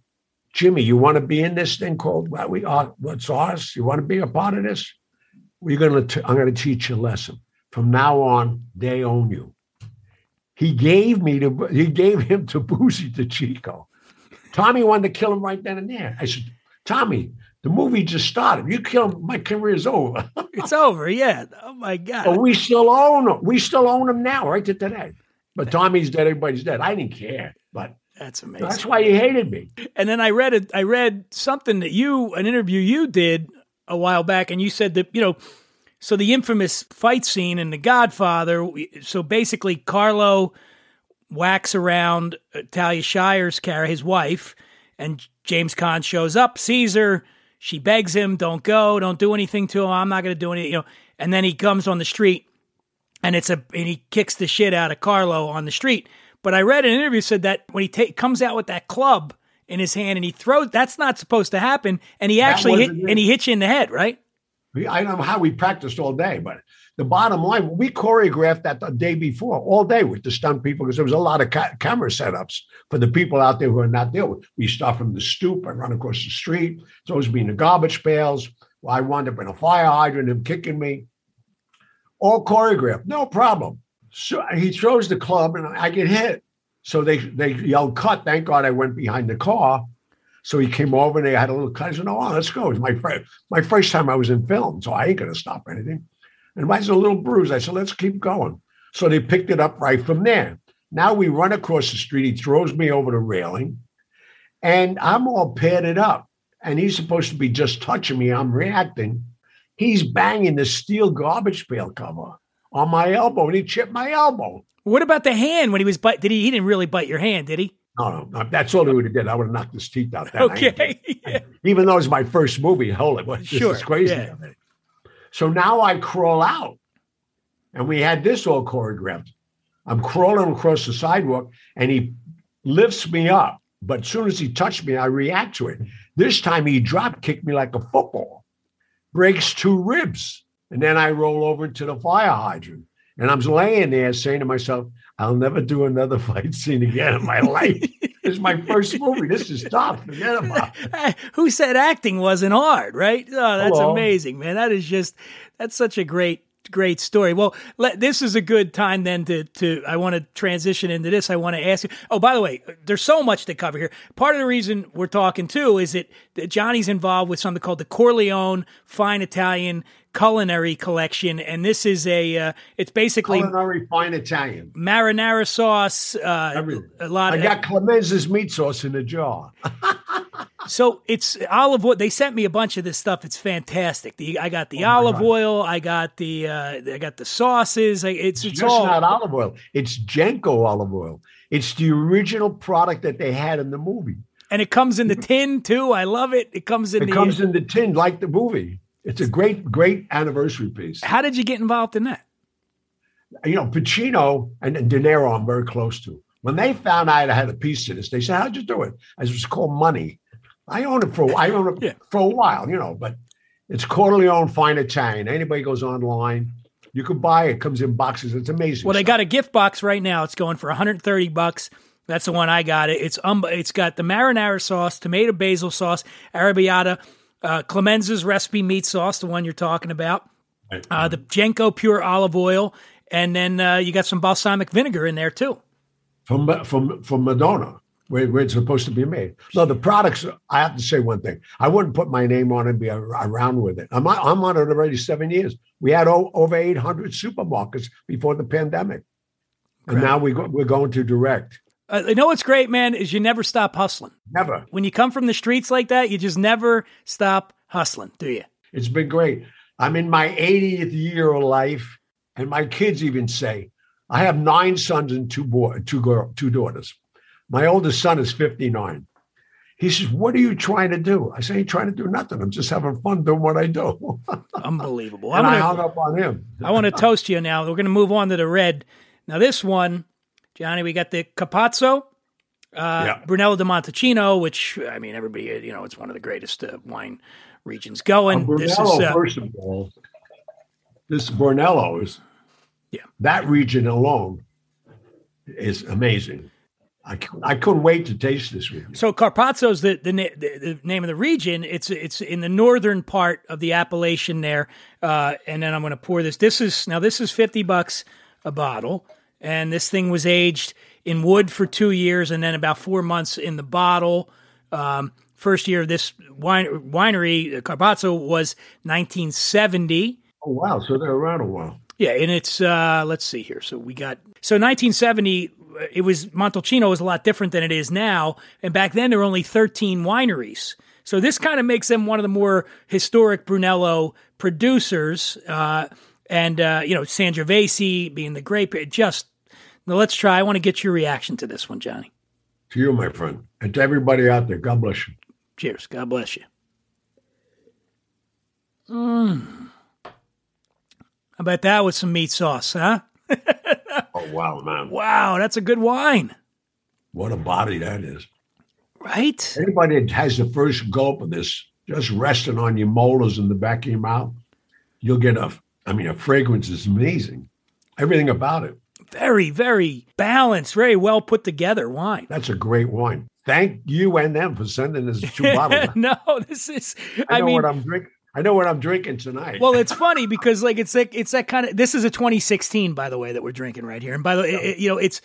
Jimmy, you want to be in this thing called what we are, what's ours? You want to be a part of this? We're gonna t- I'm gonna teach you a lesson. From now on, they own you. He gave me to he gave him to Boozy to Chico. Tommy wanted to kill him right then and there. I said, Tommy, the movie just started. You kill him, my career's over. It's over. Yeah. Oh my God. but we still own him. We still own him now, right to today. But Tommy's dead, everybody's dead. I didn't care. But That's amazing. that's why he hated me. And then I read it. I read something that you, an interview you did a while back, and you said that you know, so the infamous fight scene in The Godfather. So basically, Carlo whacks around Talia Shire's character, his wife, and James Caan shows up, sees her. She begs him, "Don't go, don't do anything to him. I'm not going to do anything." You know, and then he comes on the street, and it's a and he kicks the shit out of Carlo on the street. But I read an interview said that when he ta- comes out with that club in his hand and he throws, that's not supposed to happen, and he actually hit it. and he hits you in the head, right? I don't know how we practiced all day, but the bottom line, we choreographed that the day before, all day with the stunt people, because there was a lot of ca- camera setups for the people out there who are not there. We start from the stoop and run across the street. It's always been the garbage pails. I wound up in a fire hydrant, him kicking me. All choreographed, no problem. So he throws the club and I get hit. So they they yelled cut. Thank God I went behind the car. So he came over and they had a little cut. I said, "No, let's go." It was my first my first time I was in film, so I ain't gonna stop anything. And mine's a little bruise. I said, "Let's keep going." So they picked it up right from there. Now we run across the street. He throws me over the railing, and I'm all padded up. And he's supposed to be just touching me. I'm reacting. He's banging the steel garbage pail cover on my elbow, and he chipped my elbow. What about the hand when he was bite? Did he? He didn't really bite your hand, did he? No, no, no, that's all he would have did. I would have knocked his teeth out. Ain't Okay. even though it's my first movie, holy, what, this Sure, is crazy. yeah. So now I crawl out, and we had this all choreographed. I'm crawling across the sidewalk, and he lifts me up. But as soon as he touched me, I react to it. This time he drop kicked me like a football, breaks two ribs, and then I roll over to the fire hydrant. And I'm laying there saying to myself, I'll never do another fight scene again in my life. this is my first movie. This is tough. Forget about it. Who said acting wasn't hard, right? Oh, that's Hello. amazing, man. That is just that's such a great great story. Well, let, this is a good time then to to I want to transition into this. I want to ask you. Oh, by the way, there's so much to cover here. Part of the reason we're talking too is that, that Gianni's involved with something called the Corleone Fine Italian culinary collection, and this is a. Uh, it's basically Culinary fine Italian. marinara sauce. Uh, Everything. a lot. I of, got Clemenza's meat sauce in a jar. So it's olive oil. They sent me a bunch of this stuff. It's fantastic. The, I got Oh the olive oil. I got the uh, I got the sauces. It's it's Just all not olive oil. It's Genco olive oil. It's the original product that they had in the movie. and it comes in the tin too. I love it. It comes in It the. comes in the tin like the movie. It's a great, great anniversary piece. How did you get involved in that? You know, Pacino and, and De Niro, I'm very close to. When they found out I had a piece of this, they said, "How'd you do it?" I said, "It was called money." I own it for I own it Yeah. for a while, you know, but it's Corleone fine Italian. Anybody goes online, you can buy it. Comes in boxes. It's amazing. Well, they stuff. got a gift box right now. It's going for 130 bucks. That's the one I got. It. It's um, it's got the marinara sauce, tomato basil sauce, arrabbiata, uh, Clemenza's recipe meat sauce, the one you're talking about, uh, the Genco pure olive oil, and then uh, you got some balsamic vinegar in there too. from from from Modena, where, where it's supposed to be made. No, the products. I have to say one thing. I wouldn't put my name on it and be around with it. I'm on- I'm on it already seven years. We had o- over 800 supermarkets before the pandemic, and now we go, we're going to direct. Uh, you know what's great, man, is you never stop hustling. Never. When you come from the streets like that, you just never stop hustling, do you? It's been great. I'm in my 80th year of life, and my kids even say, I have nine sons and two boy, two girl, two daughters. My oldest son is 59. He says, "What are you trying to do?" I say, "I ain't trying to do nothing. I'm just having fun doing what I do." Unbelievable. I'm and I gonna- hung up on him. I want to toast you now. We're going to move on to the red. Now, this one, Gianni, we got the Caparzo, uh, Yeah. Brunello de Montalcino, which, I mean, everybody, you know, it's one of the greatest uh, wine regions going. Uh, this Brunello, is, uh, first of all, this Brunello is, Yeah. that region alone is amazing. I, I couldn't wait to taste this with you. so Caparzo's the, the, na- the, the name of the region. It's it's in the northern part of the appellation there. Uh, and then I'm going to pour this. This is, now this is 50 bucks a bottle. And this thing was aged in wood for two years and then about four months in the bottle. Um, first year of this wine, winery, Caparzo, was 1970. Oh wow! So they're around a while. Yeah, and it's uh let's see here. So we got so 1970 uh, it was Montalcino was a lot different than it is now, and back then there were only 13 wineries. So this kind of makes them one of the more historic Brunello producers. Uh, and uh, you know Sangiovese being the grape. Just now let's try. I want to get your reaction to this one, Gianni. To you, my friend, and to everybody out there, God bless you. Cheers. God bless you. Mm. How about that with some meat sauce, huh? Oh wow, man! Wow, that's a good wine, What a body that is. right? Anybody that has the first gulp of this, just resting on your molars in the back of your mouth, you'll get a. I mean, a fragrance is amazing. Everything about it. Very, very balanced, very well put together wine. That's a great wine. Thank you and them for sending us two bottles. no, this is. I I, know mean, what I'm drinking. I know what I'm drinking tonight. well, it's funny because like it's like it's that kind of. This is a 2016, by the way, that we're drinking right here. And by the way, it- you know, it's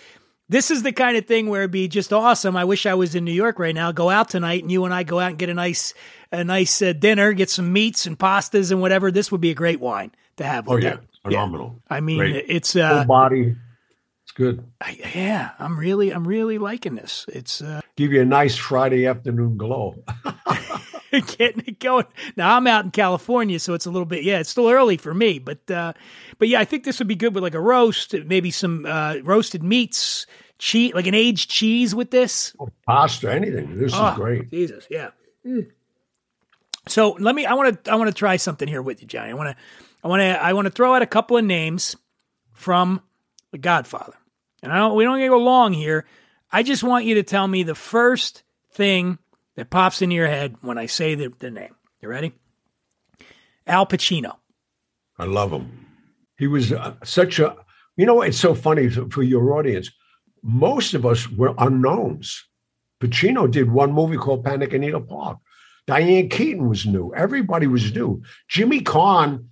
this is the kind of thing where it'd be just awesome. I wish I was in New York right now. Go out tonight, and you and I go out and get a nice, a nice uh, dinner, get some meats and pastas and whatever. This would be a great wine to have. oh yeah, that. phenomenal. I mean, Great. it's Full uh, body. Good. I- yeah. I'm really, I'm really liking this. It's uh, Give you a nice Friday afternoon glow. getting it going. Now I'm out in California, so it's a little bit yeah, it's still early for me, but uh but yeah, I think this would be good with like a roast, maybe some uh roasted meats, cheese, like an aged cheese with this. Pasta, anything. This Oh, is great. Jesus, yeah. Mm. So let me I want to I want to try something here with you, Gianni. I want to I want to I want to throw out a couple of names from The Godfather. And I don't we don't get go long here. I just want you to tell me the first thing that pops into your head when I say the, the name. You ready? Al Pacino. I love him. He was uh, such a, you know, it's so funny for for your audience. Most of us were unknowns. Pacino did one movie called Panic in Needle Park. Diane Keaton was new. Everybody was new. Jimmy Caan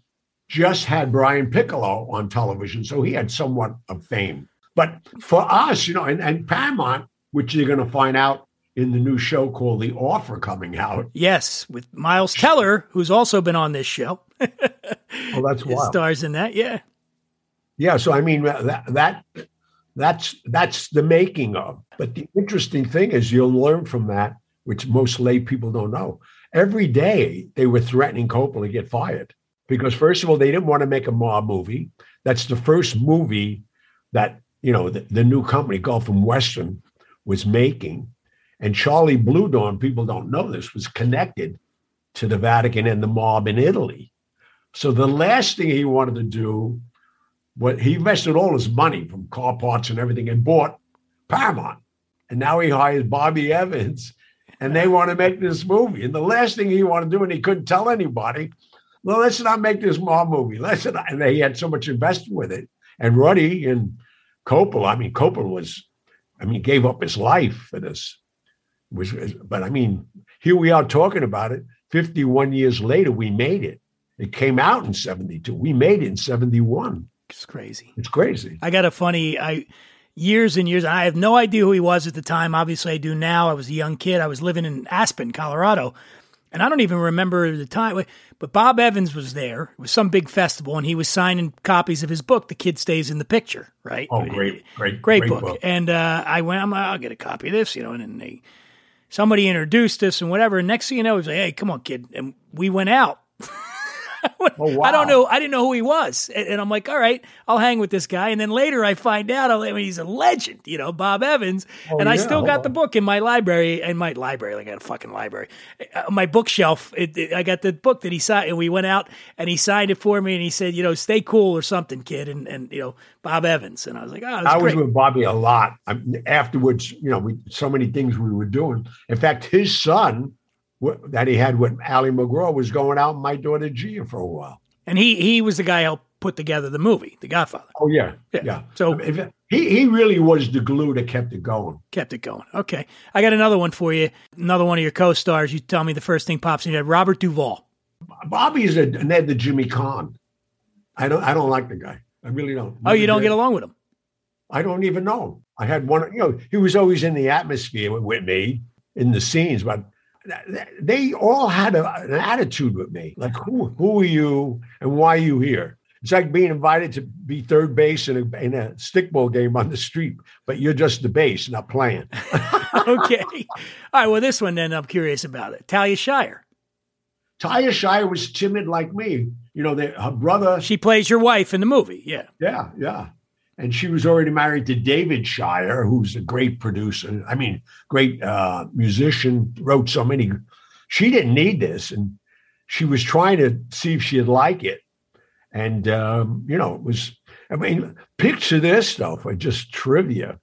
just had Brian Piccolo on television, so he had somewhat of fame. But for us, you know, and, and Paramount, which you're going to find out in the new show called The Offer coming out, Yes, with Miles Teller, who's also been on this show. well, that's It wild. stars in that. Yeah. Yeah, so I mean that that that's that's the making of. But the interesting thing is you'll learn from that, which most lay people don't know. Every day they were threatening Coppola to get fired because first of all they didn't want to make a mob movie. That's the first movie that you know the, the new company Gulf and Western was making, and Charlie Bluhdorn. People don't know this was connected to the Vatican and the mob in Italy. So the last thing he wanted to do what he invested all his money from car parts and everything and bought Paramount. And now he hires Bobby Evans and they want to make this movie. And the last thing he wanted to do, and he couldn't tell anybody, well, let's not make this mob movie. Let's not. And he had so much invested with it. And Ruddy and Coppola, I mean, Coppola was, I mean, gave up his life for this. Was, but I mean, here we are talking about it. 51 years later, we made it. It came out in 72. We made it in 71. It's crazy. It's crazy. I got a funny I years and years. I have no idea who he was at the time. Obviously, I do now. I was a young kid. I was living in Aspen, Colorado, and I don't even remember the time. But Bob Evans was there. It was some big festival, and he was signing copies of his book, "The Kid Stays in the Picture." Right? Oh, great, great, great, great book. book. And uh, I went. I'm like, I'll get a copy of this, you know. And then they somebody introduced us and whatever. And next thing you know, he's like, "Hey, come on, kid," and we went out. Oh, I don't know. I didn't know who he was, and, and I'm like, all right, I'll hang with this guy. And then later, I find out, I mean, he's a legend, you know, Bob Evans. Oh, and I still got the book in my library, in my library, like I got a fucking library, uh, my bookshelf. It, it- I got the book that he signed, and we went out, and he signed it for me, and he said, you know, stay cool or something, kid, and and you know, Bob Evans. And I was like, oh, that's I was with Bobby a lot. I, afterwards, you know, we so many things we were doing. In fact, his son that he had with Ali MacGraw was going out with my daughter Gia for a while. and he he was the guy who helped put together the movie, The Godfather. Oh yeah, Yeah. yeah. So- I mean, he he really was the glue that kept it going. kept it going. Okay. I got another one for you. Another one of your co stars. You tell me the first thing pops in your head. Robert Duvall. Bobby is a Ned the Jimmy Caan. I don't I don't like the guy. I really don't. Oh, you don't get along with him? I don't even know. him. I had one, you know, he was always in the atmosphere with, me in the scenes, but they all had a, an attitude with me. Like, who, who are you and why are you here? It's like being invited to be third base in a, in a stickball game on the street, but you're just the base, not playing. okay. All right. Well, this one then I'm curious about it. Talia Shire. Talia Shire was timid like me. You know, they, her brother, She plays your wife in the movie. Yeah. Yeah, yeah. And she was already married to David Shire, who's a great producer. I mean, great uh, musician, wrote so many. She didn't need this. And she was trying to see if she'd like it. And, um, you know, it was, I mean, picture this stuff, just trivia.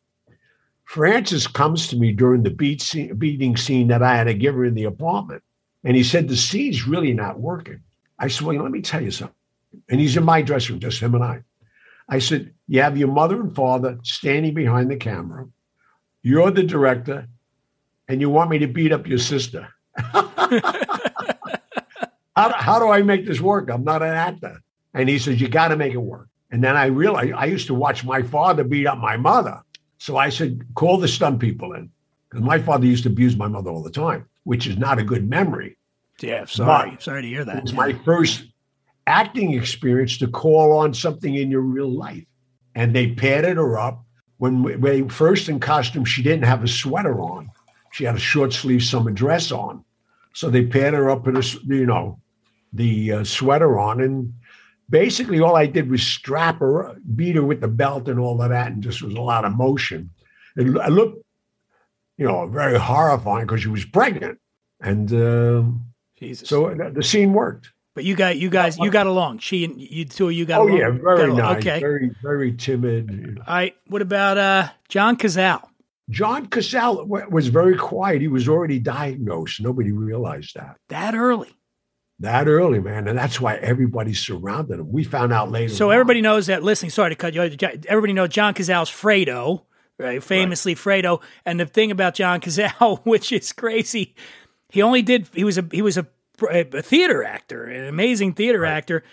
Francis comes to me during the beat scene, beating scene that I had to give her in the apartment. And he said, The scene's really not working. I said, Well, let me tell you something. And he's in my dressing room, just him and I. I said, You have your mother and father standing behind the camera. You're the director, and you want me to beat up your sister. how, do- how do I make this work? I'm not an actor. And he says, You got to make it work. And then I realized I used to watch my father beat up my mother. So I said, Call the stunt people in. Because my father used to abuse my mother all the time, which is not a good memory. Yeah. Sorry. But sorry to hear that. It was my first acting experience to call on something in your real life. And they padded her up. When we, we first in costume, she didn't have a sweater on. She had a short sleeve summer dress on. So they padded her up with a you know, the uh, sweater on. And basically all I did was strap her, beat her with the belt and all of that. And just was a lot of motion. It, looked, you know, very horrifying because she was pregnant. And Jesus. so the, the scene worked. But you got you guys you got along. She and you two of you got Oh along. yeah, very nice, Okay. very very timid. All right. What about uh John Cazale? John Cazale was very quiet. He was already diagnosed. Nobody realized that That early. that early, man, and that's why everybody surrounded him. We found out later. So on. everybody knows that. Listening, sorry to cut you. Everybody knows John Cazale's Fredo, right? Famously Fredo. And the thing about John Cazale, which is crazy, he only did. He was a he was a, a theater actor, an amazing theater actor.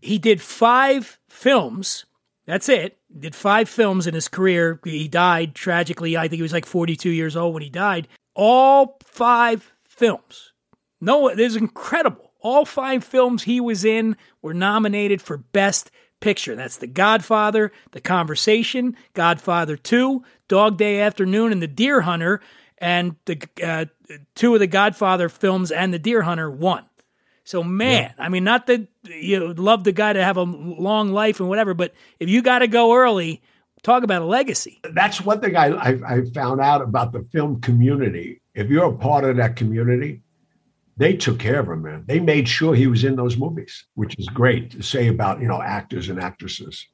He did five films. That's it. Did five films in his career. He died tragically. I think he was like 42 years old when he died. All five films. No, this is incredible. All five films he was in were nominated for Best Picture. That's The Godfather, The Conversation, Godfather 2, Dog Day Afternoon, and The Deer Hunter. And the uh, two of the Godfather films and The Deer Hunter won. So man, I mean, not that you love the guy to have a long life and whatever, but if you got to go early, talk about a legacy. That's one thing I, I, I found out about the film community. If you're a part of that community, they took care of him, man. They made sure he was in those movies, which is great to say about you know actors and actresses.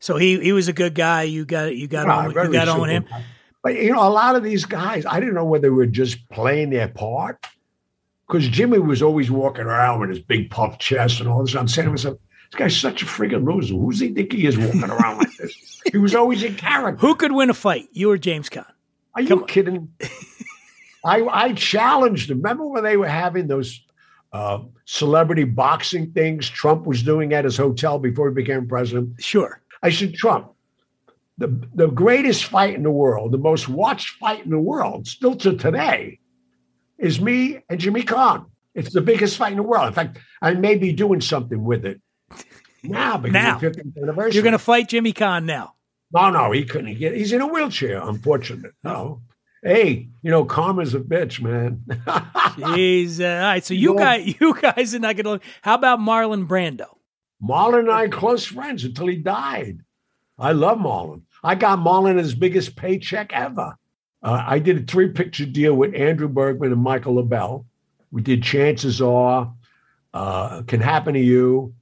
So he he was a good guy. You got you got Yeah, on you got on him. guy. But you know, a lot of these guys, I didn't know whether they were just playing their part because Jimmy was always walking around with his big puff chest and all this. I'm saying to myself, this guy's such a friggin' loser. Who's he think he is walking around like this? He was always in character. Who could win a fight? You or James Caan? Are you kidding? I I challenged him. Remember when they were having those uh, celebrity boxing things Trump was doing at his hotel before he became president? Sure. I said, Trump, the, the greatest fight in the world, the most watched fight in the world, still to today, is me and Jimmy Caan. It's the biggest fight in the world. In fact, I may be doing something with it now because Now. of the 50th anniversary. You're going to fight Jimmy Caan now. No, no, he couldn't get. He's in a wheelchair. Unfortunate. No. Hey, you know, karma's a bitch, man. Jeez. Uh, all right. So you No. guys, you guys are not going to. How about Marlon Brando? Marlon and I close friends until he died. I love Marlon. I got Marlon his biggest paycheck ever. Uh, I did a three picture deal with Andrew Bergman and Michael Lobell. We did Chances Are, uh, Can Happen to You,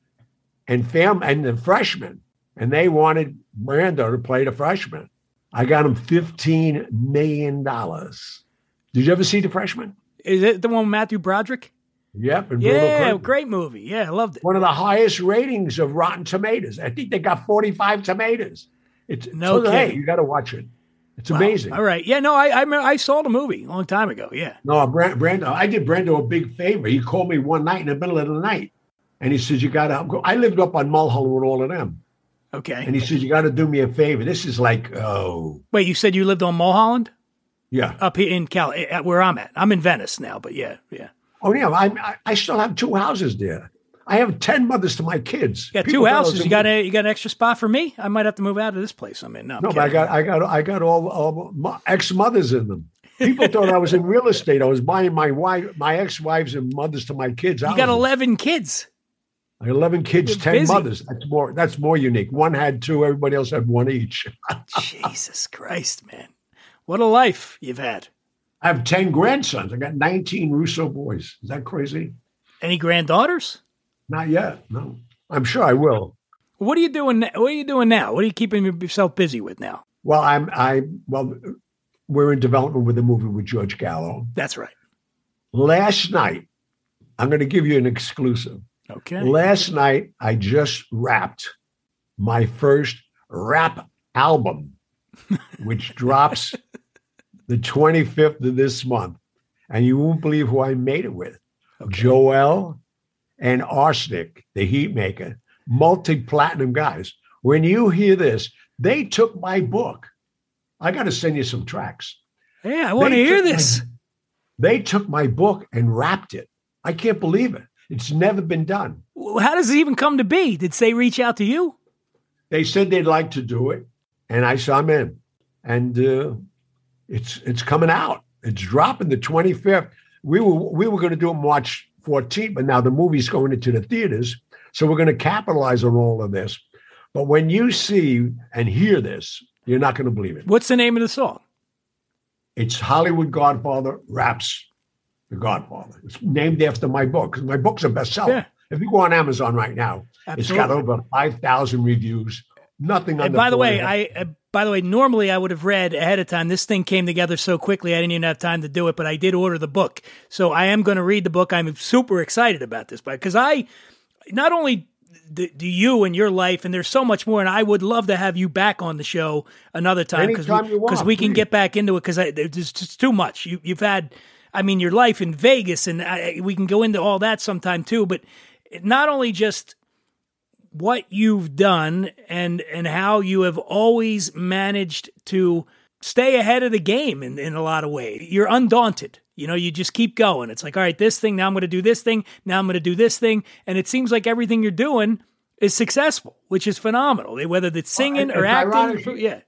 and fam and the freshman. And they wanted Brando to play the freshman. I got him $15 million. Did you ever see the freshman? Is it the one with Matthew Broderick? Yep. and Yeah, great movie. Yeah, I loved it. one of the highest ratings of Rotten Tomatoes. I think they got 45 tomatoes. It's No so, hey, you got to watch it. It's Wow. amazing. All right. Yeah. No, I I, I saw the movie a long time ago. Yeah. No, Brand, Brando, I did Brando a big favor. He called me one night in the middle of the night, and he says, "You got to." I lived up on Mulholland with all of them, Okay. and he says, "You got to do me a favor." This is like, oh, Wait, you said you lived on Mulholland yeah, up here in Cal, where I'm at. I'm in Venice now, but yeah, yeah. oh yeah. I, I I still have two houses there. I have ten mothers to my kids. You got People two thought I was houses. You got a you got an extra spot for me? I might have to move out of this place I'm in. No, No, but I got I got I got all, all ex mothers in them. People thought I was in real estate. I was buying my wife, my ex wives, and mothers to my kids. you got eleven kids. Eleven kids, You're ten busy. mothers. That's more. That's more unique. One had two. Everybody else had one each. Jesus Christ, man! What a life you've had. I have ten grandsons. I got nineteen Russo boys. Is that crazy? Any granddaughters? Not yet. No. I'm sure I will. What are you doing? What are you doing now? What are you keeping yourself busy with now? Well, I'm. I well, we're in development with a movie with George Gallo. That's right. Last night, I'm going to give you an exclusive. Okay. Last night, I just wrapped my first rap album, which drops the 25th of this month. And you won't believe who I made it with Joel and Arsenic, the heat maker, multi platinum guys. When you hear this, they took my book. I got to send you some tracks. Yeah, I want to hear took my- this. They took my book and wrapped it. I can't believe it. It's never been done. How does it even come to be? Did they reach out to you? They said they'd like to do it, and I said I'm in. And uh, it's it's coming out. It's dropping the 25th. We were we were going to do it March 14th, but now the movie's going into the theaters, so we're going to capitalize on all of this. But when you see and hear this, you're not going to believe it. What's the name of the song? It's Hollywood Godfather raps The Godfather. It's named after my book my book's a bestseller. Yeah. If you go on Amazon right now, it's got Absolutely. over 5,000 reviews. Nothing And by the way, I uh, by the way, normally I would have read ahead of time. This thing came together so quickly, I didn't even have time to do it. But I did order the book, so I am going to read the book. I'm super excited about this, because I not only do, do you and your life, and there's so much more, and I would love to have you back on the show another time because Anytime we, you want, 'cause we can get back into it because there's just too much. You, you've had, I mean, your life in Vegas, and I, we can go into all that sometime too. But not only just what you've done and and how you have always managed to stay ahead of the game in, in a lot of ways. You're undaunted. You know, you just keep going. It's like, all right, this thing, now I'm going to do this thing, now I'm going to do this thing. And it seems like everything you're doing is successful, which is phenomenal. Whether it's singing Well, or acting. ironic. Yeah.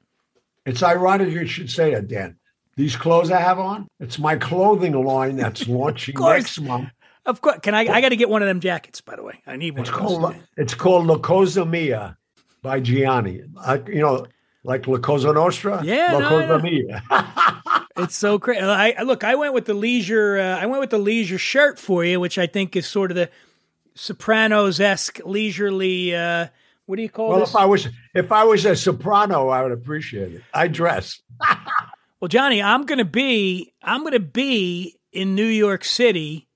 It's ironic you should say that, Dan. These clothes I have on, it's my clothing line that's launching next month. Of course. Can I? I got to get one of them jackets, by the way. I need one. It's called it's called La Cosa Mia by Gianni. Uh, you know, like La Cosa Nostra. Yeah, La no, Cosa. Mia. It's so crazy. I I- look. I went with the leisure. Uh, I went with the leisure shirt for you, which I think is sort of the Sopranos esque leisurely. Uh, what do you call it? well, this? if I was if I was a soprano, I would appreciate it. I dress. well, Gianni, I'm gonna be. I'm gonna be in New York City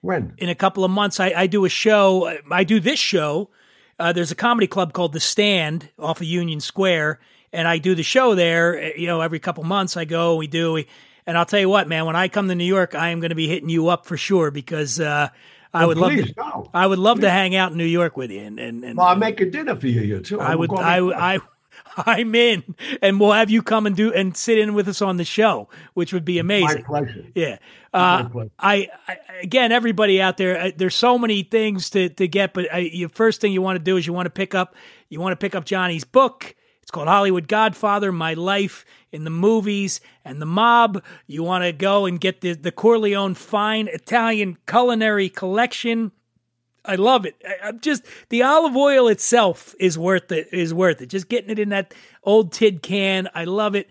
When? in a couple of months. I, I do a show. I do this show. Uh, there's a comedy club called The Stand off of Union Square, and I do the show there. You know, every couple months I go. We do. We, and I'll tell you what, man. When I come to New York, I am going to be hitting you up for sure because uh, I Well, would love please, to. no. I would love to hang out in New York with you, and and, and Well, I'll make a dinner for you, you too. I would. I, I I'm in, and we'll have you come and do and sit in with us on the show, which would be amazing. My pleasure. Yeah. Uh, pleasure. I, I again, everybody out there, uh, there's so many things to to get, but I, your first thing you want to do is you want to pick up you want to pick up Gianni's book. It's called Hollywood Godfather: My Life in the Movies and the Mob. You want to go and get the the Corleone Fine Italian Culinary Collection. I love it. I, I'm just the olive oil itself is worth it. Is worth it. Just getting it in that old tid can. I love it.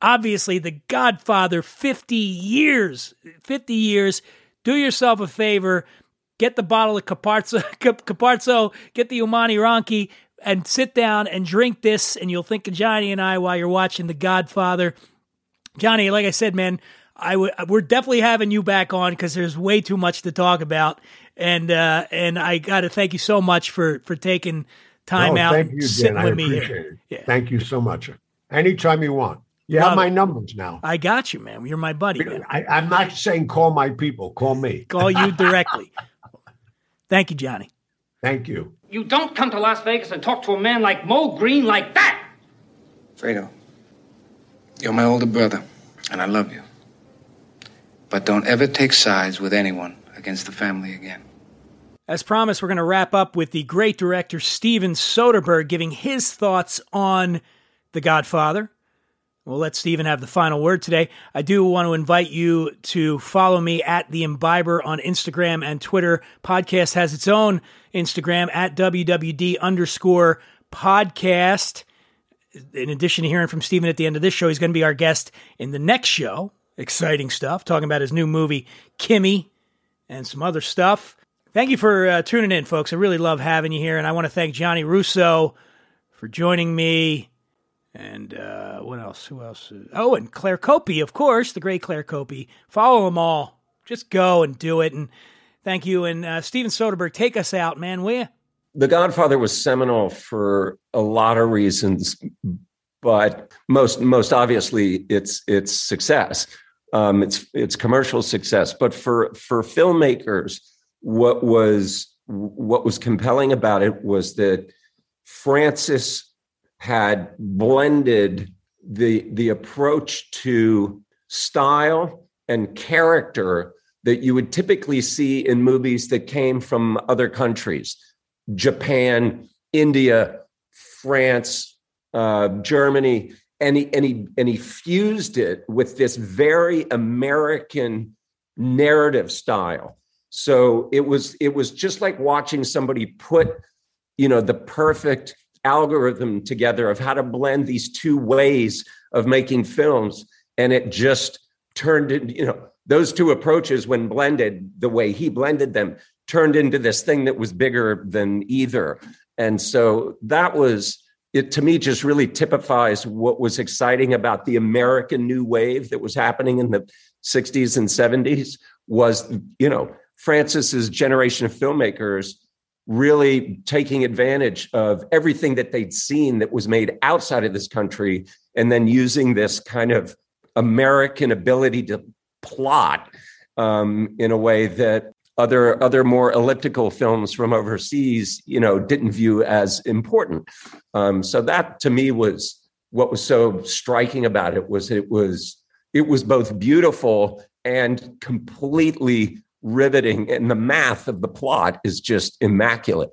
Obviously, The Godfather. Fifty years. Fifty years. Do yourself a favor. Get the bottle of Caparzo. Caparzo. Get the Umani Ronchi. And sit down and drink this, and you'll think of Gianni and I while you're watching The Godfather. Gianni, like I said, man, I we're definitely having you back on because there's way too much to talk about, and uh, and I got to thank you so much for for taking time No, out, thank and you, sitting Dan. I me appreciate here. it. Yeah. Thank you so much. Anytime you want. You Love have my it. numbers now. I got you, man. You're my buddy. Man. I, I'm not saying call my people. Call me. Call you directly. Thank you, Gianni. Thank you. You don't come to Las Vegas and talk to a man like Moe Greene like that. Fredo, you're my older brother, and I love you. But don't ever take sides with anyone against the family again. As promised, we're going to wrap up with the great director Steven Soderbergh giving his thoughts on The Godfather. We'll let Steven have the final word today. I do want to invite you to follow me at The Imbiber on Instagram and Twitter. Podcast has its own Instagram at WWD underscore podcast. In addition to hearing from Steven at the end of this show, he's going to be our guest in the next show. Exciting stuff, talking about his new movie, Kimi, and some other stuff. Thank you for uh, tuning in, folks. I really love having you here, and I want to thank Gianni Russo for joining me. And uh, what else? Who else? Oh, and Claire Coppi, of course, the great Claire Coppi. Follow them all. Just go and do it. And thank you. And uh, Steven Soderbergh, take us out, man. Will you? The Godfather was seminal for a lot of reasons, but most most obviously its its success, um, its its commercial success. But for for filmmakers, what was what was compelling about it was that Francis had blended the the approach to style and character that you would typically see in movies that came from other countries Japan, India, France, uh, Germany, and he, and he and he fused it with this very American narrative style. So it was it was just like watching somebody put, you know, the perfect algorithm together of how to blend these two ways of making films, and it just turned into you know those two approaches when blended the way he blended them turned into this thing that was bigger than either. And so that was it to me just really typifies what was exciting about the American new wave that was happening in the 60s and 70s was, you know, Francis's generation of filmmakers really taking advantage of everything that they'd seen that was made outside of this country and then using this kind of American ability to plot um, in a way that other other more elliptical films from overseas, you know, didn't view as important. Um, so that to me was what was so striking about it was it was it was both beautiful and completely riveting. And the math of the plot is just immaculate.